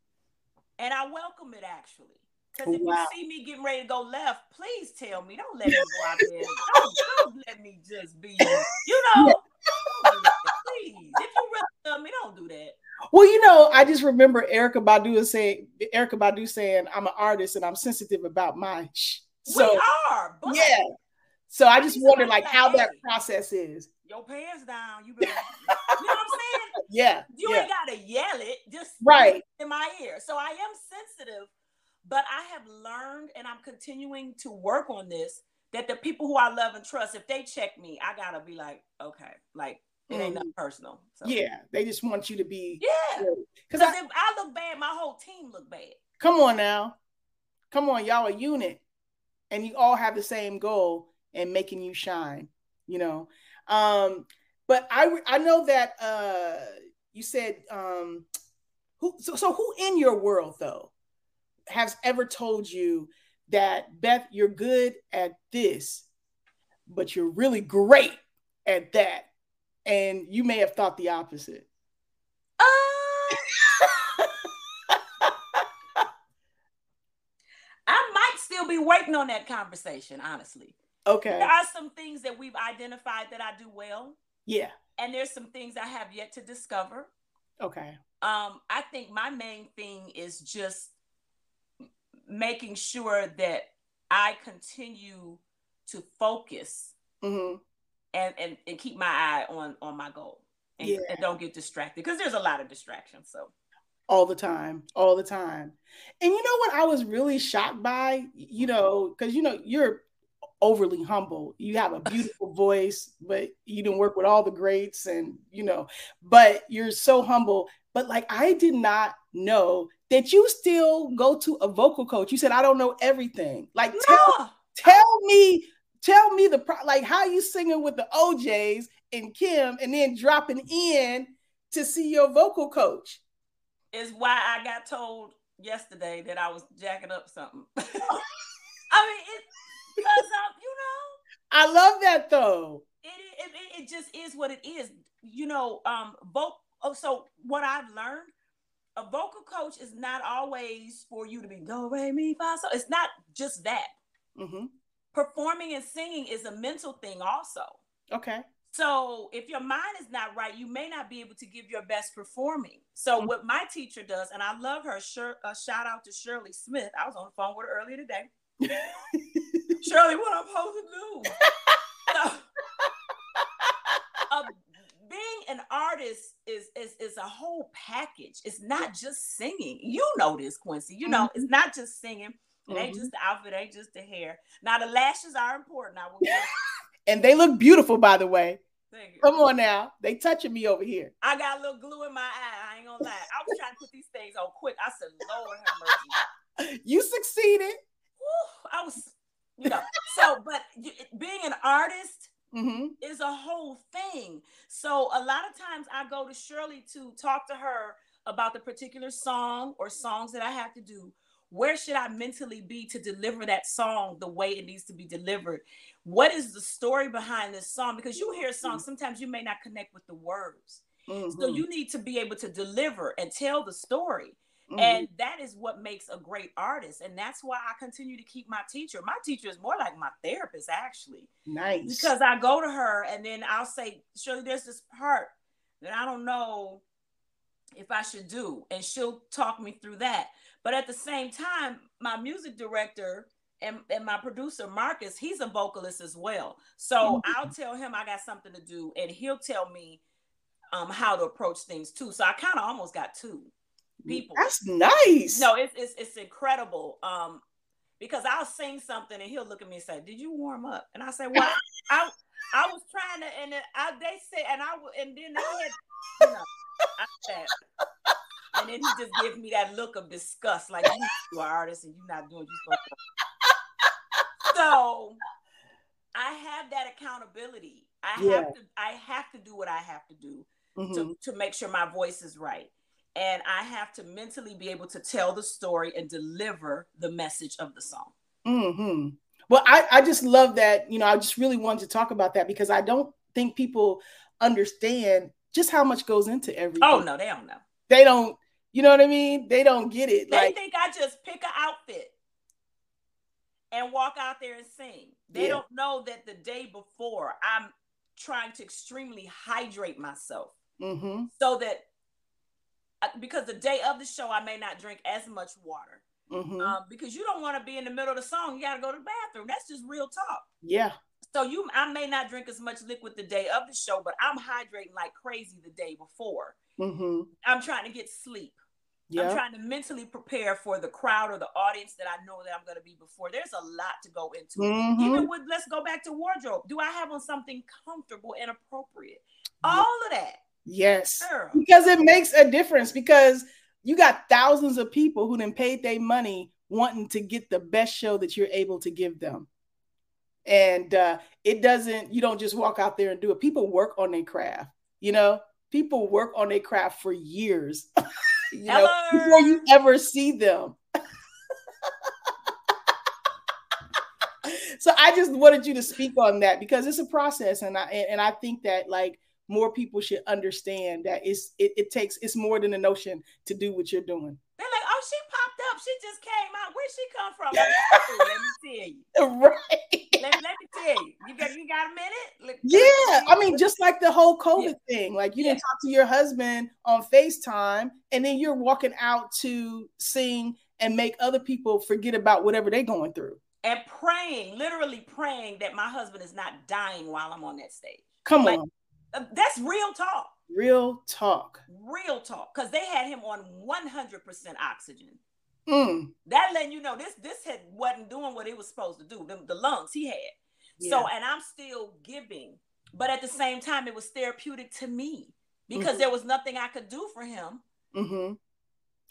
and I welcome it actually. Because if Wow. you see me getting ready to go left, please tell me. Don't let me go out there. Don't, don't let me just be, you know. don't do that, Please. If you really love me, don't do that. Well, you know, I just remember Erykah Badu saying Erykah Badu saying I'm an artist and I'm sensitive about my. So we are, but yeah. So I just wonder like, how that process is. Your pants down. You better, you know what I'm saying? Yeah. You yeah. ain't gotta yell it, just Right. in my ear. So I am sensitive, but I have learned and I'm continuing to work on this that the people who I love and trust, if they check me, I gotta be like, okay, like it ain't Mhm. nothing personal. So Yeah. They just want you to be yeah. because Because if I look bad, my whole team look bad. come on now. Come on, y'all a unit. And you all have the same goal and making you shine, you know. Um, but I I know that uh you said um who so, so who in your world though has ever told you that Beth, you're good at this, but you're really great at that. And you may have thought the opposite. Uh, I might still be waiting on that conversation, honestly. Okay. There are some things that we've identified that I do well, Yeah. and there's some things I have yet to discover. Okay. Um, I think my main thing is just making sure that I continue to focus hmm and, and, and keep my eye on on my goal and, Yeah. and don't get distracted because there's a lot of distractions. So all the time all the time and you know what i was really shocked by you know because you know you're overly humble. You have a beautiful voice but you didn't work with all the greats and you know but you're so humble. But like i did not know that you still go to a vocal coach. You said i don't know everything. Like tell, no, tell me tell me the pro- like how you singing with the O'Jays and kem and then dropping in to see your vocal coach. Is why I got told yesterday that I was jacking up something. I mean, it because um, you know, I love that though. it, it it just is what it is. You know, um, vote. Oh, so what I've learned, a vocal coach is not always for you to be do re mi fa so. It's not just that. hmm Performing and singing is a mental thing also. Okay. So if your mind is not right, you may not be able to give your best performing. So Mhm. what my teacher does, and I love her. Sure, a shout out to Shirley Smith. I was on the phone with her earlier today. Shirley, what I'm supposed to do? So, uh, being an artist is, is is a whole package. It's not just singing. You know this, Quincy. You know it's not just singing. It ain't Mhm. just the outfit. It ain't just the hair. Now the lashes are important. I will and they look beautiful, by the way. Come on now, they touching me over here. I got a little glue in my eye. I ain't gonna lie. I was trying to put these things on quick. I said, Lord have mercy. You succeeded. I was, you know. So, but being an artist hmm is a whole thing. So a lot of times I go to Shirley to talk to her about the particular song or songs that I have to do. Where should I mentally be to deliver that song the way it needs to be delivered? What is the story behind this song? Because you hear a song, sometimes you may not connect with the words. So Mm-hmm. you need to be able to deliver and tell the story. Mm-hmm. And that is what makes a great artist. And that's why I continue to keep my teacher. My teacher is more like my therapist, actually nice. because I go to her and then I'll say, Shirley, there's this part that I don't know if I should do. And she'll talk me through that. But at the same time, my music director and, and my producer, Marcus, he's a vocalist as well. So I'll tell him I got something to do and he'll tell me um, how to approach things too. So I kind of almost got two people. That's nice. No, it's, it's, it's incredible. Um, because I'll sing something and he'll look at me and say, "Did you warm up?" And I say, "Well, I I was trying to," and I they say, and I and then I had, you know, I said, and then he just gives me that look of disgust, like you, you are artist and you're not doing what you're supposed to. So I have that accountability. I Yeah. have to I have to do what I have to do Mhm. to, to make sure my voice is right. And I have to mentally be able to tell the story and deliver the message of the song. hmm Well, I, I just love that. You know, I just really wanted to talk about that because I don't think people understand just how much goes into everything. Oh no, they don't know. They don't, you know what I mean? They don't get it. They like, think I just pick an outfit and walk out there and sing. They Yeah. don't know that the day before I'm trying to extremely hydrate myself hmm so that because the day of the show I may not drink as much water. hmm Um, because you don't want to be in the middle of the song, you got to go to the bathroom. That's just real talk. yeah. So you, I may not drink as much liquid the day of the show, but I'm hydrating like crazy the day before. hmm I'm trying to get sleep. I'm trying to mentally prepare for the crowd or the audience that I know that I'm going to be before. There's a lot to go into. Mhm. Even with, let's go back to wardrobe. Do I have on something comfortable and appropriate? All of that, Yes. girl. Because it makes a difference because you got thousands of people who then paid their money wanting to get the best show that you're able to give them. And uh, it doesn't, you don't just walk out there and do it. People work on their craft, you know, people work on their craft for years, you know, before you ever see them. so I just wanted you to speak on that because it's a process, and I and and I think that like more people should understand that it's it, it takes it's more than a notion to do what you're doing. They're like, oh, she popped up. She just came out. Where'd she come from? let me tell you. Right. Let, let me tell you. You got you got a minute? Look- Yeah, I mean, just like the whole COVID thing, like you Yeah. didn't talk to your husband on FaceTime, and then you're walking out to sing and make other people forget about whatever they're going through. and praying, literally praying that my husband is not dying while I'm on that stage. Come Like- on, That's real talk. real talk. Real talk. Because they had him on 100% oxygen. Mm, That letting you know this this had wasn't doing what it was supposed to do. The, the lungs he had. So and I'm still giving, but at the same time it was therapeutic to me because Mhm. there was nothing I could do for him, hmm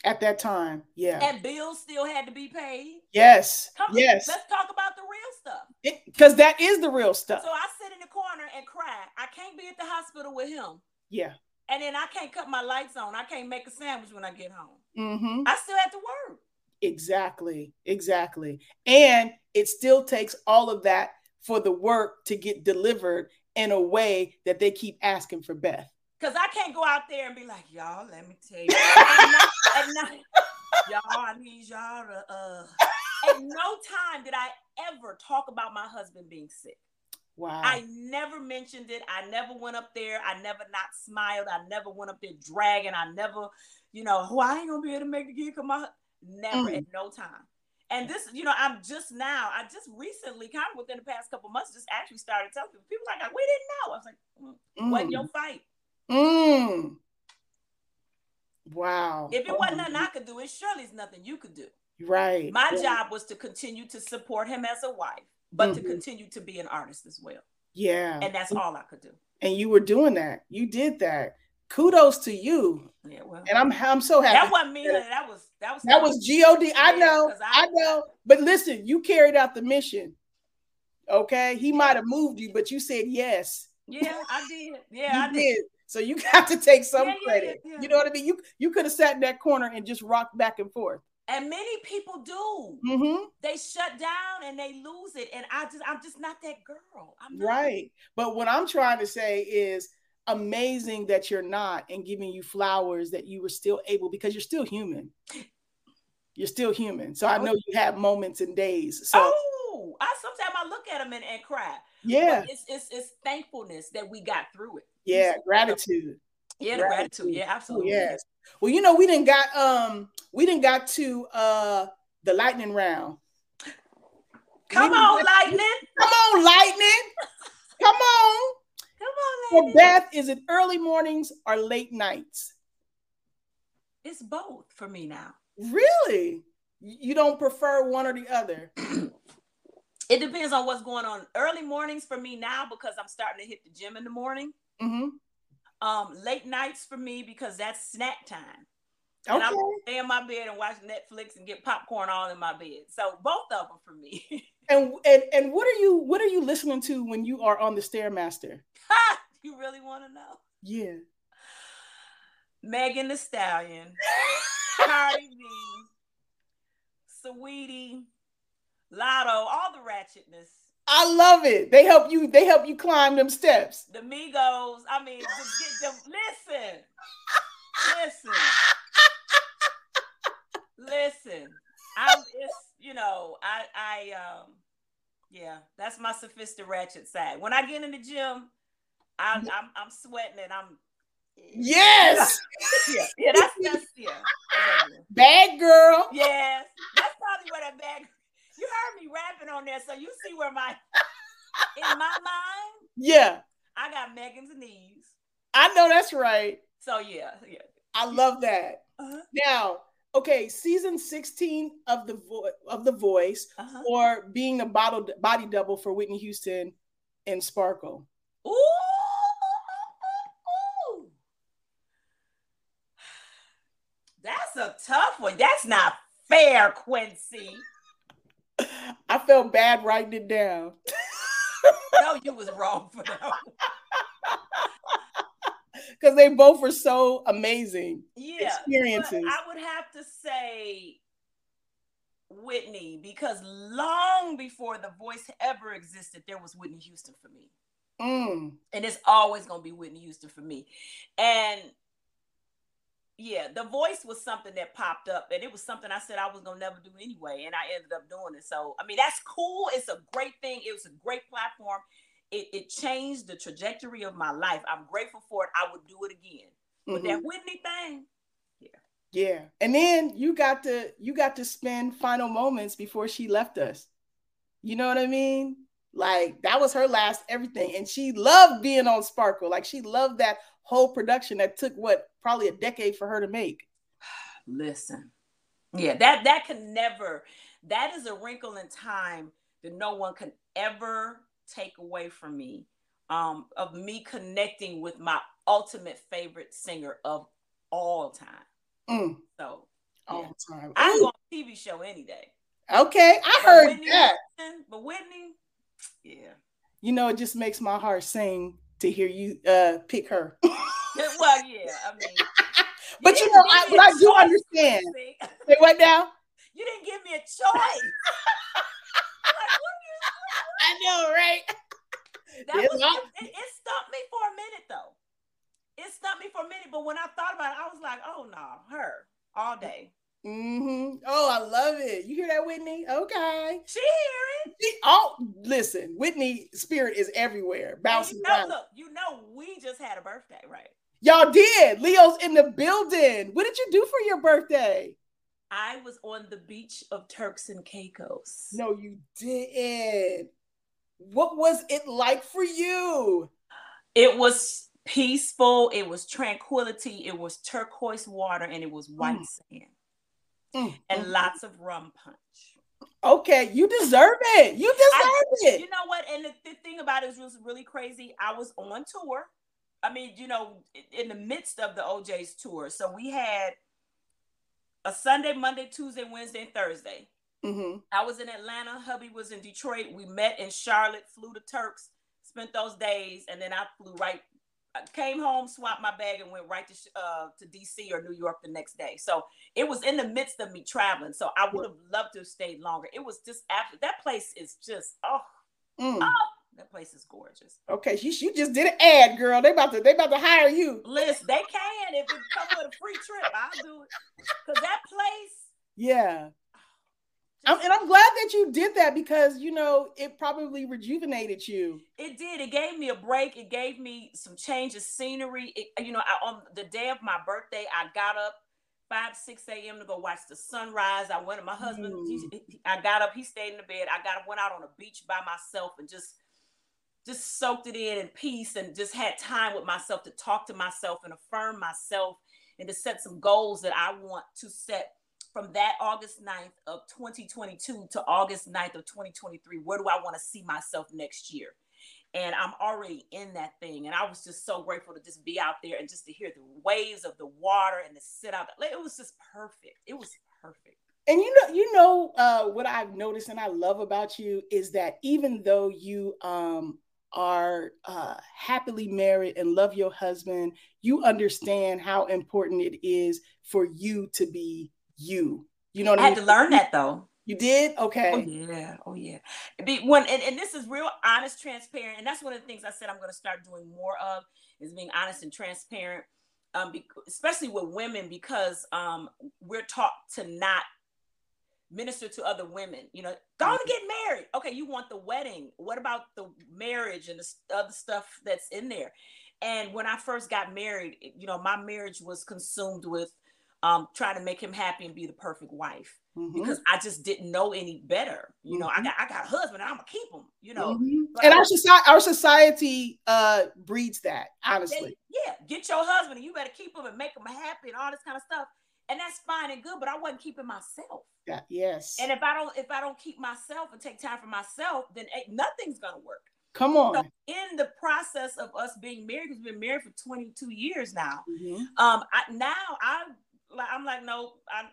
At that time, yeah. and bills still had to be paid. yes, Come, yes, let's talk about the real stuff. because that is the real stuff. So I sit in the corner and cry. I can't be at the hospital with him. yeah. And then I can't cut my lights on. I can't make a sandwich when I get home. Mm-hmm. I still have to work. Exactly, exactly. And it still takes all of that for the work to get delivered in a way that they keep asking for Beth. Cause I can't go out there and be like, y'all, let me tell you. at night, y'all, I need y'all to uh at no time did I ever talk about my husband being sick. Wow. I never mentioned it. I never went up there. I never not smiled. I never went up there dragging. I never, you know, oh, I ain't gonna be able to make the kid come out. Never Mm. at no time. And this, you know, I'm just now, I just recently, kind of within the past couple months, just actually started telling people. People like, we didn't know. I was like, mm, wasn't Mm. your fight. Mm. Wow. If it wasn't nothing I could do, it surely is nothing you could do. right. My Yeah. job was to continue to support him as a wife, but to Mhm. continue to be an artist as well. Yeah. And that's all I could do. and you were doing that. You did that. Kudos to you. Yeah, well. And I'm I'm so happy. That wasn't me. That was that was That was God. I know. I- I know. But listen, you carried out the mission. Okay. He might have moved you, but you said yes. Yeah, I did. Yeah, I did. So you got to take some Yeah, credit. yeah, yeah. You know what I mean? You you could have sat in that corner and just rocked back and forth. And many people do. Mm-hmm. They shut down and they lose it. And I just, I'm just not that girl. I'm not. Right. But what I'm trying to say is amazing that you're not and giving you flowers that you were still able because you're still human. You're still human. So I know you have moments and days. So oh, I sometimes I look at them and, and cry. yeah, But it's, it's it's thankfulness that we got through it. Yeah, gratitude. Yeah, the gratitude. Yeah, absolutely. yes. Well, you know, we didn't got um we didn't got to uh the lightning round. Come on, lightning. Come on, lightning. Come on. Come on, For lightning. Beth, is it early mornings or late nights? It's both for me now. Really? You don't prefer one or the other? It depends on what's going on. Early mornings for me now because I'm starting to hit the gym in the morning. Mm-hmm. Um, late nights for me because that's snack time. And I'm gonna stay in my bed and watch Netflix and get popcorn all in my bed. So both of them for me. And and and what are you what are you listening to when you are on the stairmaster? you really want to know? Yeah. Megan Thee Stallion, Cardi B, Saweetie, Latto, all the ratchetness. I love it. They help you. They help you climb them steps. The Migos. I mean, just get them. Listen, listen, listen. I'm. It's you know. I. I. Um. Yeah, that's my sophisticated ratchet side. When I get in the gym, I'm. I'm, I'm sweating and I'm. Yes. Yeah, yeah. That's that's yeah. what I. Bad girl. Yes, that's probably where that bag. You heard me rapping on there, so you see where my in my mind, Yeah. I got Megan's knees. I know that's right. So yeah, yeah. I love that. Uh-huh. Now, okay, season 16 of the vo- of the voice Uh-huh. or being a bottle body double for Whitney Houston and Sparkle. Ooh, that's a tough one. That's not fair, Quincy. I felt bad writing it down. No, you was wrong for that. Because they both were so amazing. Yeah, Experiences. I would have to say Whitney because long before the voice ever existed, there was Whitney Houston for me. Mm. and it's always gonna be Whitney Houston for me. And yeah, the voice was something that popped up, and it was something I said I was gonna never do anyway, and I ended up doing it. So I mean, that's cool. It's a great thing. It was a great platform. It, it changed the trajectory of my life. I'm grateful for it. I would do it again. But Mhm. that Whitney thing, yeah, Yeah. And then you got to you got to spend final moments before she left us. You know what I mean? Like that was her last everything. And she loved being on Sparkle. Like she loved that whole production that took what probably a decade for her to make. listen, yeah, that that can never. That is a wrinkle in time that no one can ever take away from me. Um, of me connecting with my ultimate favorite singer of all time. Mm, So all Yeah. time. I go on TV show any day. okay, I heard Whitney that. But Whitney, yeah. You know, it just makes my heart sing to hear you uh pick her. Well, yeah. I mean, but you didn't know, I, me what a I do understand. Say what now? You didn't give me a choice. like, you, I know, right? That was, it, it stumped me for a minute though. It stumped me for a minute, but when I thought about it, I was like, "Oh no, her all day." hmm Oh, I love it. You hear that, Whitney. Okay. She hear it. She, oh, listen, Whitney spirit is everywhere, And bouncing you know, around. look, you know, we just had a birthday, right? Y'all did. Leo's in the building. What did you do for your birthday? I was on the beach of Turks and Caicos. No, you didn't. What was it like for you? It was peaceful, it was tranquility, it was turquoise water, and it was white Mm. sand. Mm, And mm, lots of rum punch. Okay, you deserve it. You deserve You it. You know what? And the, the thing about it was really crazy. I was on tour. I mean, you know, in the midst of the O'Jays tour. So we had a Sunday, Monday, Tuesday, Wednesday, and Thursday. hmm I was in Atlanta. Hubby was in Detroit. We met in Charlotte, flew to Turks, spent those days, and then I flew right. I came home, swapped my bag, and went right to uh, to DC or New York the next day. So it was in the midst of me traveling. So I would have loved to have stayed longer. It was just after that place is just oh Mm. That place is gorgeous. Okay, you, you just did an ad, girl. They about to they about to hire you. Listen, they can if it come with a free trip, I'll do it. Cause that place, Yeah. I'm, and I'm glad that you did that because you know it probably rejuvenated you. it did. It gave me a break. It gave me some change of scenery. It, you know, I, on the day of my birthday, I got up five, six a.m. to go watch the sunrise. I went. to My husband, he- mm. he- I got up. He stayed in the bed. I got up, went out on the beach by myself, and just, just soaked it in in peace, and just had time with myself to talk to myself and affirm myself, and to set some goals that I want to set from that August 9th of 2022 to August 9th of 2023. Where do I want to see myself next year? and I'm already in that thing. And I was just so grateful to just be out there and just to hear the waves of the water and to sit out. It was just perfect. It was perfect. And you know, you know uh, what I've noticed and I love about you is that even though you um, are uh, happily married and love your husband, you understand how important it is for you to be you. You know what I I, had mean? to learn that though. You did? Okay. Oh yeah, oh yeah. Be when and, and this is real honest, transparent, and that's one of the things I said I'm going to start doing more of is being honest and transparent, um, bec- especially with women because um, we're taught to not minister to other women. You know, go and get married. Okay, you want the wedding. What about the marriage and the other stuff that's in there? And when I first got married, you know, my marriage was consumed with um, trying to make him happy and be the perfect wife Mhm. because I just didn't know any better. You know, I Mhm. got I got a husband, I'm gonna keep him. You know, Mhm. but And I- our society, our society uh, breeds that, They- honestly. yeah, get your husband and you better keep him and make him happy and all this kind of stuff. And that's fine and good, but I wasn't keeping myself. Yeah, yes. And if I don't if I don't keep myself and take time for myself, then nothing's gonna work. Come on. So in the process of us being married, we've been married for 22 years now. Mhm. Um, I now I like I'm like no, I.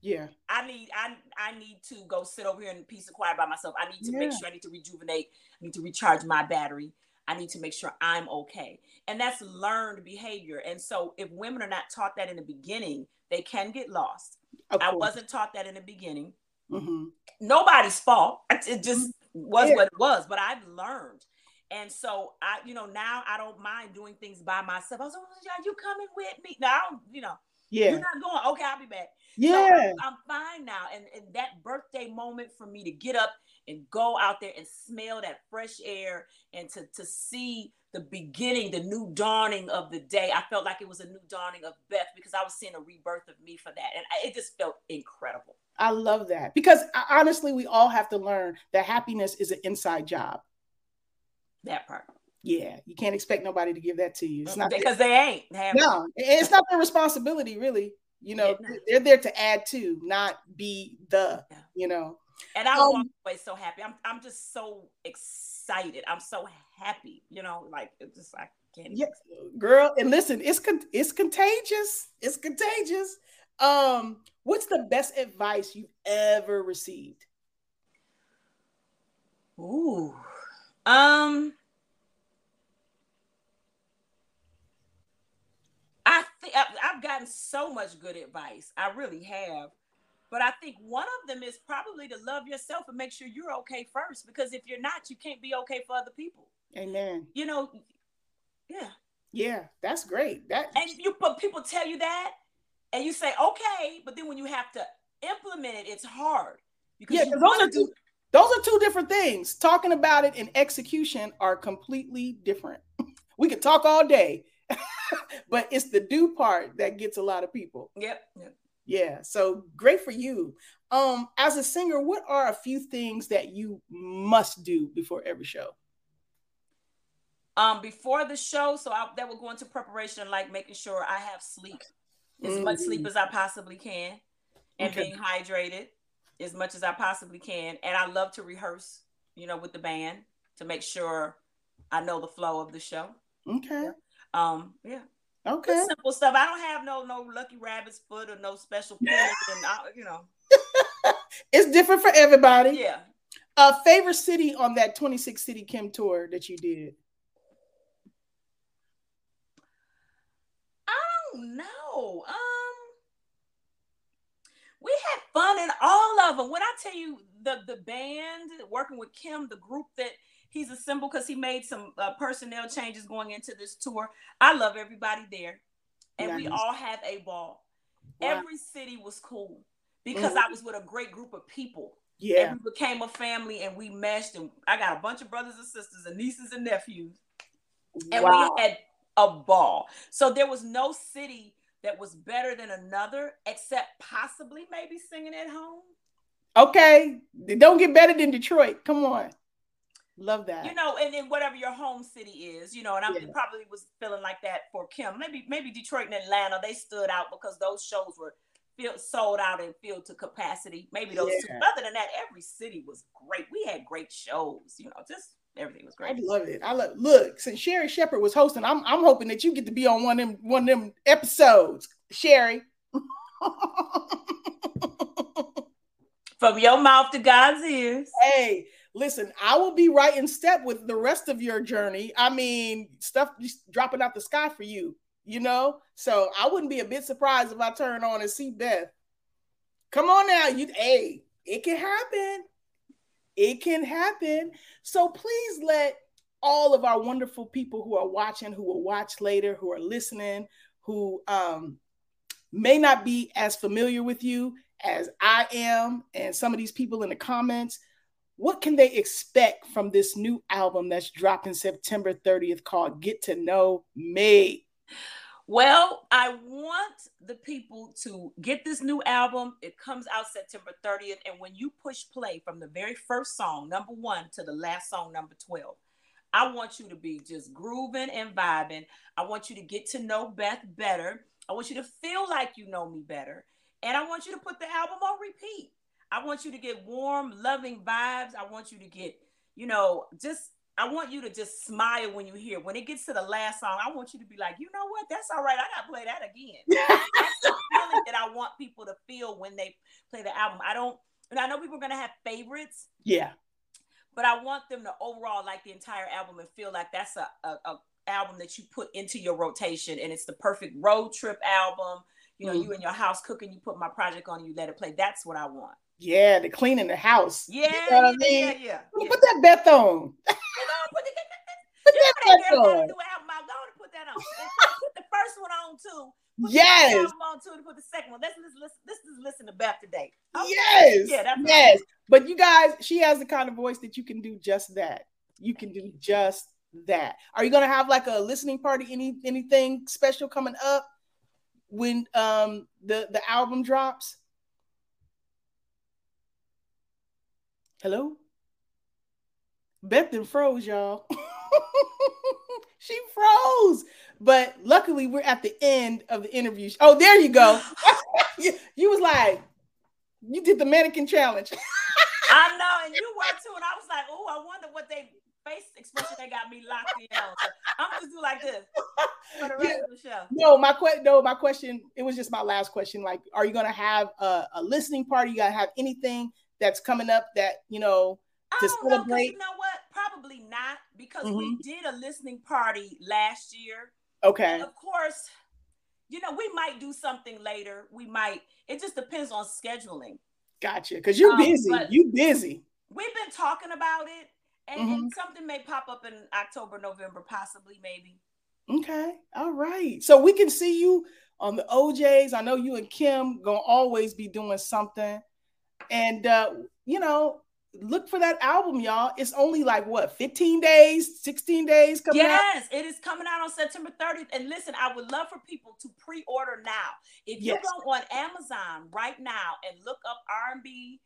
Yeah. I need I I need to go sit over here in peace and quiet by myself. I need to make sure I need to rejuvenate. I need to recharge my battery. I need to make sure I'm okay. And that's learned behavior. And so if women are not taught that in the beginning, they can get lost. I wasn't taught that in the beginning. Mhm. Nobody's fault. It just was Yeah. what it was, but I've learned. And so I, you know, now I don't mind doing things by myself. I was like, are you coming with me? Now, I don't, you know, Yeah. you're not going. Okay, I'll be back. So Yeah. I'm, I'm fine now. And, and that birthday moment for me to get up and go out there and smell that fresh air and to, to see the beginning, the new dawning of the day. I felt like it was a new dawning of Beth because I was seeing a rebirth of me for that. And I, it just felt incredible. I love that because honestly, we all have to learn that happiness is an inside job. That part. Yeah, you can't expect nobody to give that to you. It's not because they ain't. They no, it's not their responsibility, really. You know, they're there to add to, not be the. You know, And I Um, walk away so happy. I'm I'm just so excited. I'm so happy. You know, like it's just I can't. yeah, girl. And listen, it's con- it's contagious. It's contagious. Um, what's the best advice you've ever received? Ooh. Um I think I've gotten so much good advice. I really have. But I think one of them is probably to love yourself and make sure you're okay first. Because if you're not, you can't be okay for other people. Amen. You know, yeah. Yeah, that's great. That And you but people tell you that, and you say, okay, but then when you have to implement it, it's hard because Yeah, those are two those are two different things. Talking about it and execution are completely different. We could talk all day, but it's the do part that gets a lot of people. Yep. yep. Yeah, so great for you. Um, as a singer, what are a few things that you must do before every show? Um, before the show, so I, that will go into preparation, like making sure I have sleep, as much sleep as I possibly can, and Okay. being hydrated as much as I possibly can. And I love to rehearse, you know, with the band to make sure I know the flow of the show. Okay, Um, yeah. Okay. Just simple stuff. I don't have no no lucky rabbit's foot or no special pins and I, you know. It's different for everybody. Yeah. Uh, favorite city on that 26 city Kem tour that you did? I don't know. Um, we had fun in all of them. When I tell you the the band working with Kem, the group that he's assembled because he made some uh, personnel changes going into this tour. I love everybody there, and we all have a ball. Every city was cool because Mhm. I was with a great group of people. Yeah, And we became a family and we meshed and I got a bunch of brothers and sisters and nieces and nephews and wow. we had a ball. So there was no city that was better than another except possibly maybe singing at home. Okay, don't get better than Detroit. Come on, love that. You know, and then whatever your home city is, you know, and I Yeah. probably was feeling like that for Kem. Maybe maybe Detroit and Atlanta, they stood out because those shows were filled, sold out and filled to capacity. Maybe those two. Yeah. But other than that, every city was great. We had great shows, you know, just everything was great. I love it. I love. Look, since Sherri Shepherd was hosting, I'm I'm hoping that you get to be on one of them one of them episodes, Sherry. From your mouth to God's ears. hey, listen, I will be right in step with the rest of your journey. I mean, stuff just dropping out the sky for you, you know. So I wouldn't be a bit surprised if I turn on and see Beth. Come on now, you. Hey, it can happen. It can happen. So please let all of our wonderful people who are watching, who will watch later, who are listening, who um, may not be as familiar with you as I am, and some of these people in the comments, what can they expect from this new album that's dropping September 30th called Get to Know Me? Well, I want the people to get this new album. It comes out September 30th. And when you push play from the very first song, number one, to the last song, number 12, I want you to be just grooving and vibing. I want you to get to know Beth better. I want you to feel like you know me better. And I want you to put the album on repeat. I want you to get warm, loving vibes. I want you to get, you know, just I want you to just smile when you hear. When it gets to the last song, I want you to be like, you know what? That's all right. I gotta play that again. That's the feeling that I want people to feel when they play the album. I don't, and I know people are gonna have favorites, Yeah, but I want them to overall like the entire album and feel like that's a, a, a album that you put into your rotation and it's the perfect road trip album. You know, you mm-hmm. in your house cooking, you put my project on, you let it play. That's what I want. Yeah, the cleaning the house. Yeah, You know what I yeah, mean? yeah, yeah. Yeah. Put that Beth on. You know, put the, Put you that Beth on. do album. I'll go and put that on. Put the first one on too. Put Yes. album on too, and put the second one. Let's listen. Let's, let's just listen to Beth today. Okay. Yes. Yeah, that's yes. But you guys, she has the kind of voice that you can do just that. You can do just that. Are you gonna have like a listening party? Any anything special coming up when um the the album drops? Hello? Beth then froze, y'all. she froze. But luckily, we're at the end of the interview. Oh, there you go. you, you was like, you did the mannequin challenge. I know, and you were too. And I was like, oh, I wonder what they face expression they got me locked in on. So I'm gonna do like this for the rest of the show. No, my question. No, my question. It was just my last question. Like, are you gonna have a, a listening party? You gotta have anything that's coming up that you know I to don't know, 'cause celebrate? you know what? Probably not, because we Mhm. did a listening party last year. Okay. And of course, you know, we might do something later. We might. It just depends on scheduling. Gotcha. Because you're Um, busy. You busy. We've been talking about it, and, Mm-hmm. and something may pop up in October, November, possibly, maybe. Okay. All right. So we can see you on the O'Jays. I know you and Kem gonna always be doing something. And uh, you know, look for that album, y'all. It's only like what 15 days, 16 days coming out. Yes, it is coming out on September 30th. And listen, I would love for people to pre-order now. If you Yes. go on Amazon right now and look up R&B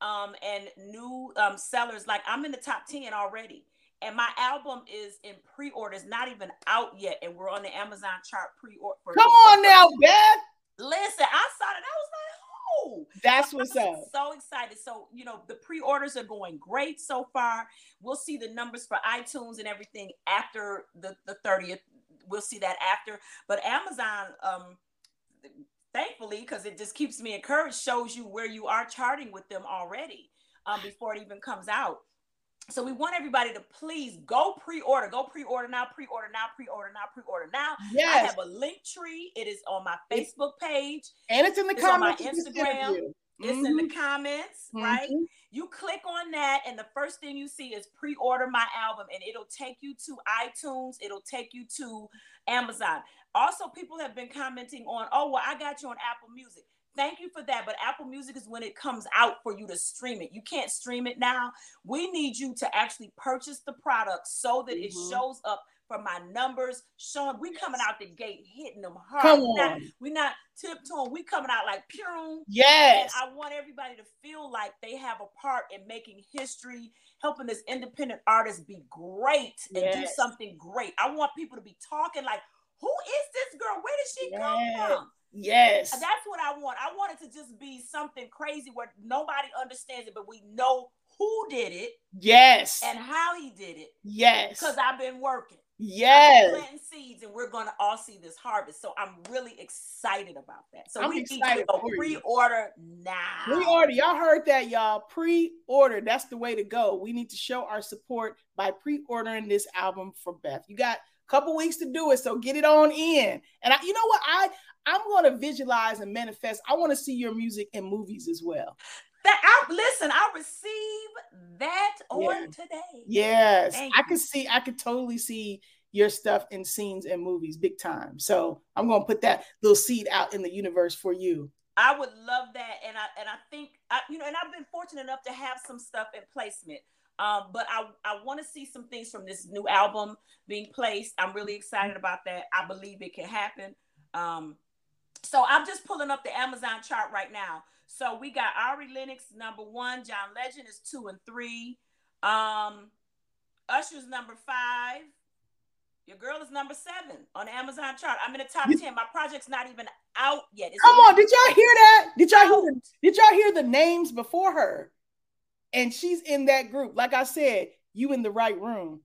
um, and new um, sellers, like I'm in the top 10 already. And my album is in pre-order. It's not even out yet. And we're on the Amazon chart pre-order. Come on now, Beth. Listen, I saw it. I was like, That's what's up. So excited. So, you know, the pre-orders are going great so far. We'll see the numbers for iTunes and everything after the, the 30th. We'll see that after. But Amazon, um, thankfully, because it just keeps me encouraged, shows you where you are charting with them already um, before it even comes out. So we want everybody to please go pre-order, go pre-order now, pre-order now, pre-order now, pre-order now. Yes. I have a Linktree. It is on my Facebook page. And it's in the It's on my comments. of this Instagram. It's in the Mhm. comments, right? Mhm. You click on that, and the first thing you see is pre order my album, and it'll take you to iTunes, it'll take you to Amazon. Also, people have been commenting on, oh, well, I got you on Apple Music. Thank you for that. But Apple Music is when it comes out for you to stream it. You can't stream it now. We need you to actually purchase the product so that it Mhm. shows up for my numbers. Showing we coming out the gate hitting them hard. Come We're not, on. we're not tiptoeing. We coming out like pure. And Yes. I want everybody to feel like they have a part in making history, helping this independent artist be great and do something great. I want people to be talking like, who is this girl? Where did she come from? Yes. That's what I want. I want it to just be something crazy where nobody understands it, but we know who did it Yes. and how he did it Yes. because I've been working. Yes. planting seeds and we're going to all see this harvest. So I'm really excited about that. So I'm we need to go for you. pre-order now. Pre-order. Y'all heard that, y'all. Pre-order. That's the way to go. We need to show our support by pre-ordering this album for Beth. You got a couple weeks to do it, so get it on in. And I, you know what? I I'm going to visualize and manifest. I want to see your music in movies as well. That I listen, I receive that on Yeah. today. Yes, Thank I you. could see. I could totally see your stuff in scenes and movies, big time. So I'm going to put that little seed out in the universe for you. I would love that, and I and I think I, you know, and I've been fortunate enough to have some stuff in placement. Um, but I I want to see some things from this new album being placed. I'm really excited about that. I believe it can happen. Um, so I'm just pulling up the Amazon chart right now. So we got Ari Lennox number one, John Legend is two and three, um, Usher's number five. Your girl is number seven on the Amazon chart. I'm in the top ten. My project's not even out yet. It's Come on, did y'all hear that? Did y'all hear the, did y'all hear the names before her? And she's in that group. Like I said, you in the right room.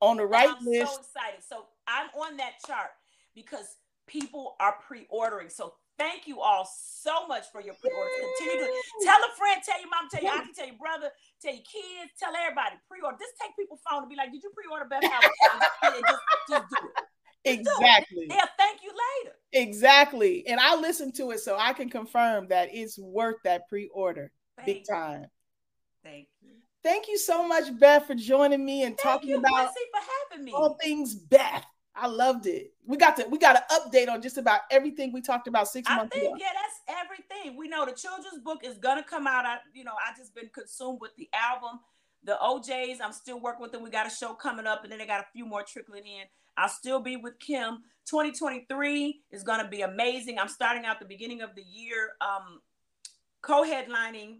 On the right I'm list. so excited. So I'm on that chart because people are pre-ordering. So thank you all so much for your pre-orders. Continue to tell a friend, tell your mom, tell your auntie, tell your brother, tell your kids, tell everybody. Pre-order. Just take people's phone and be like, "Did you pre-order Beth album?" And just, just do it. exactly. They'll thank you later. Exactly. And I listened to it so I can confirm that it's worth that pre-order Thank big you. time. Thank you. Thank you so much, Beth, for joining me and Thank talking you, about Quincy, for having me. all things Beth. I loved it. We got to we got an update on just about everything we talked about six I months think ago. yeah, that's everything. We know the children's book is gonna come out. I you know I just been consumed with the album, the O'Jays. I'm still working with them. We got a show coming up, and then they got a few more trickling in. I'll still be with Kem. 2023 is gonna be amazing. I'm starting out the beginning of the year, um, co-headlining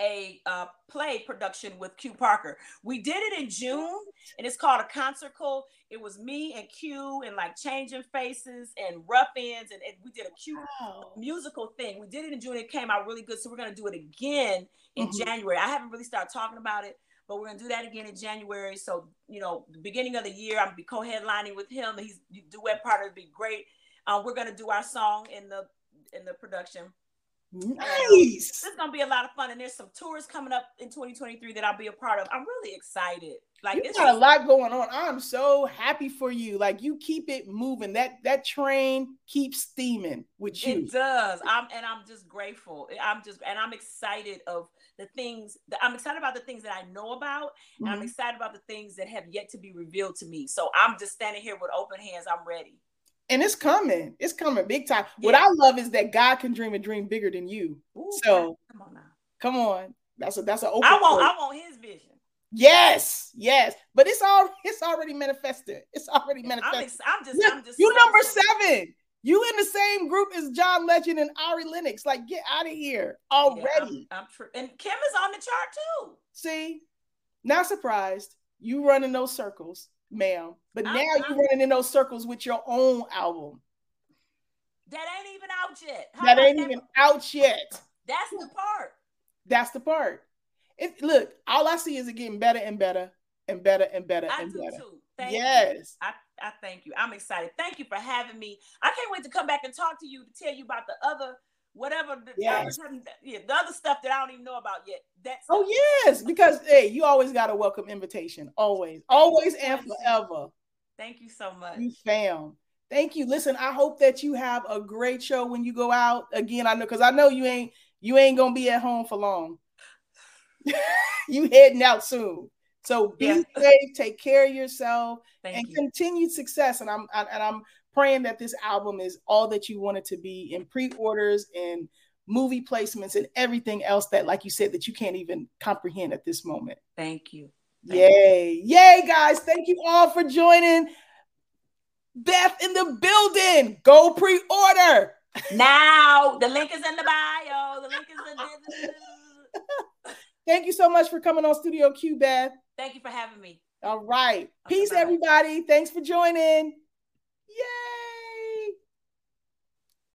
a uh, play production with Q Parker. We did it in June, and it's called a concert call. It was me and Q and like changing faces and Ruff Endz, and, and we did a cute Wow. musical thing. We did it in June. It came out really good, so we're gonna do it again in Mhm. January. I haven't really started talking about it, but we're gonna do that again in January. So you know, the beginning of the year, I'm be co-headlining with him. He's duet partner would be great. Um, we're gonna do our song in the in the production. Nice. This is gonna be a lot of fun, and there's some tours coming up in 2023 that I'll be a part of. I'm really excited. Like You it's got a lot going on. I'm so happy for you. Like you keep it moving. That that train keeps steaming with you. It does. I'm and I'm just grateful. I'm just and I'm excited of the things that I'm excited about the things that I know about, and I'm Mhm. excited about the things that have yet to be revealed to me. So I'm just standing here with open hands. I'm ready. And it's coming. It's coming big time. What I love is that God can dream a dream bigger than you. Ooh, So- come on now. Come on. That's a that's an open. I want door. I want his vision. Yes, yes. But it's all it's already manifested. It's already I'm, manifested. ex- I'm just Look, I'm just you number seven. You in the same group as John Legend and Ari Lennox. Like, get out of here Yeah, I'm- already. I'm, true. And Kem is on the chart too. See, not surprised. You running those circles, ma'am. But now you're running in those circles with your own album. That ain't even out yet. How that ain't even out yet. That's the part. That's the part. It look, all I see is it getting better and better and better and better I and do better. too. Thank you. Yes. I, I thank you. I'm excited. Thank you for having me. I can't wait to come back and talk to you to tell you about the other whatever the, Yes. yeah, the other stuff that I don't even know about yet. That's Oh yes, because hey, you always got a welcome invitation. Always, always and forever. Thank you so much. You fam. Thank you. Listen, I hope that you have a great show when you go out. Again, I know because I know you ain't you ain't gonna be at home for long. you heading out soon. So be Yeah. safe, take care of yourself, Thank and you. continued success. And I'm I- and I'm praying that this album is all that you want it to be in pre-orders and movie placements and everything else that, like you said, that you can't even comprehend at this moment. Thank you. Thank Yay. Yay, guys. Thank you all for joining. Beth in the building. Go pre order. Now the link is in the bio. The link is in the Thank you so much for coming on Studio Q, Beth. Thank you for having me. All right. Okay, Peace, bye. everybody. Thanks for joining. Yay.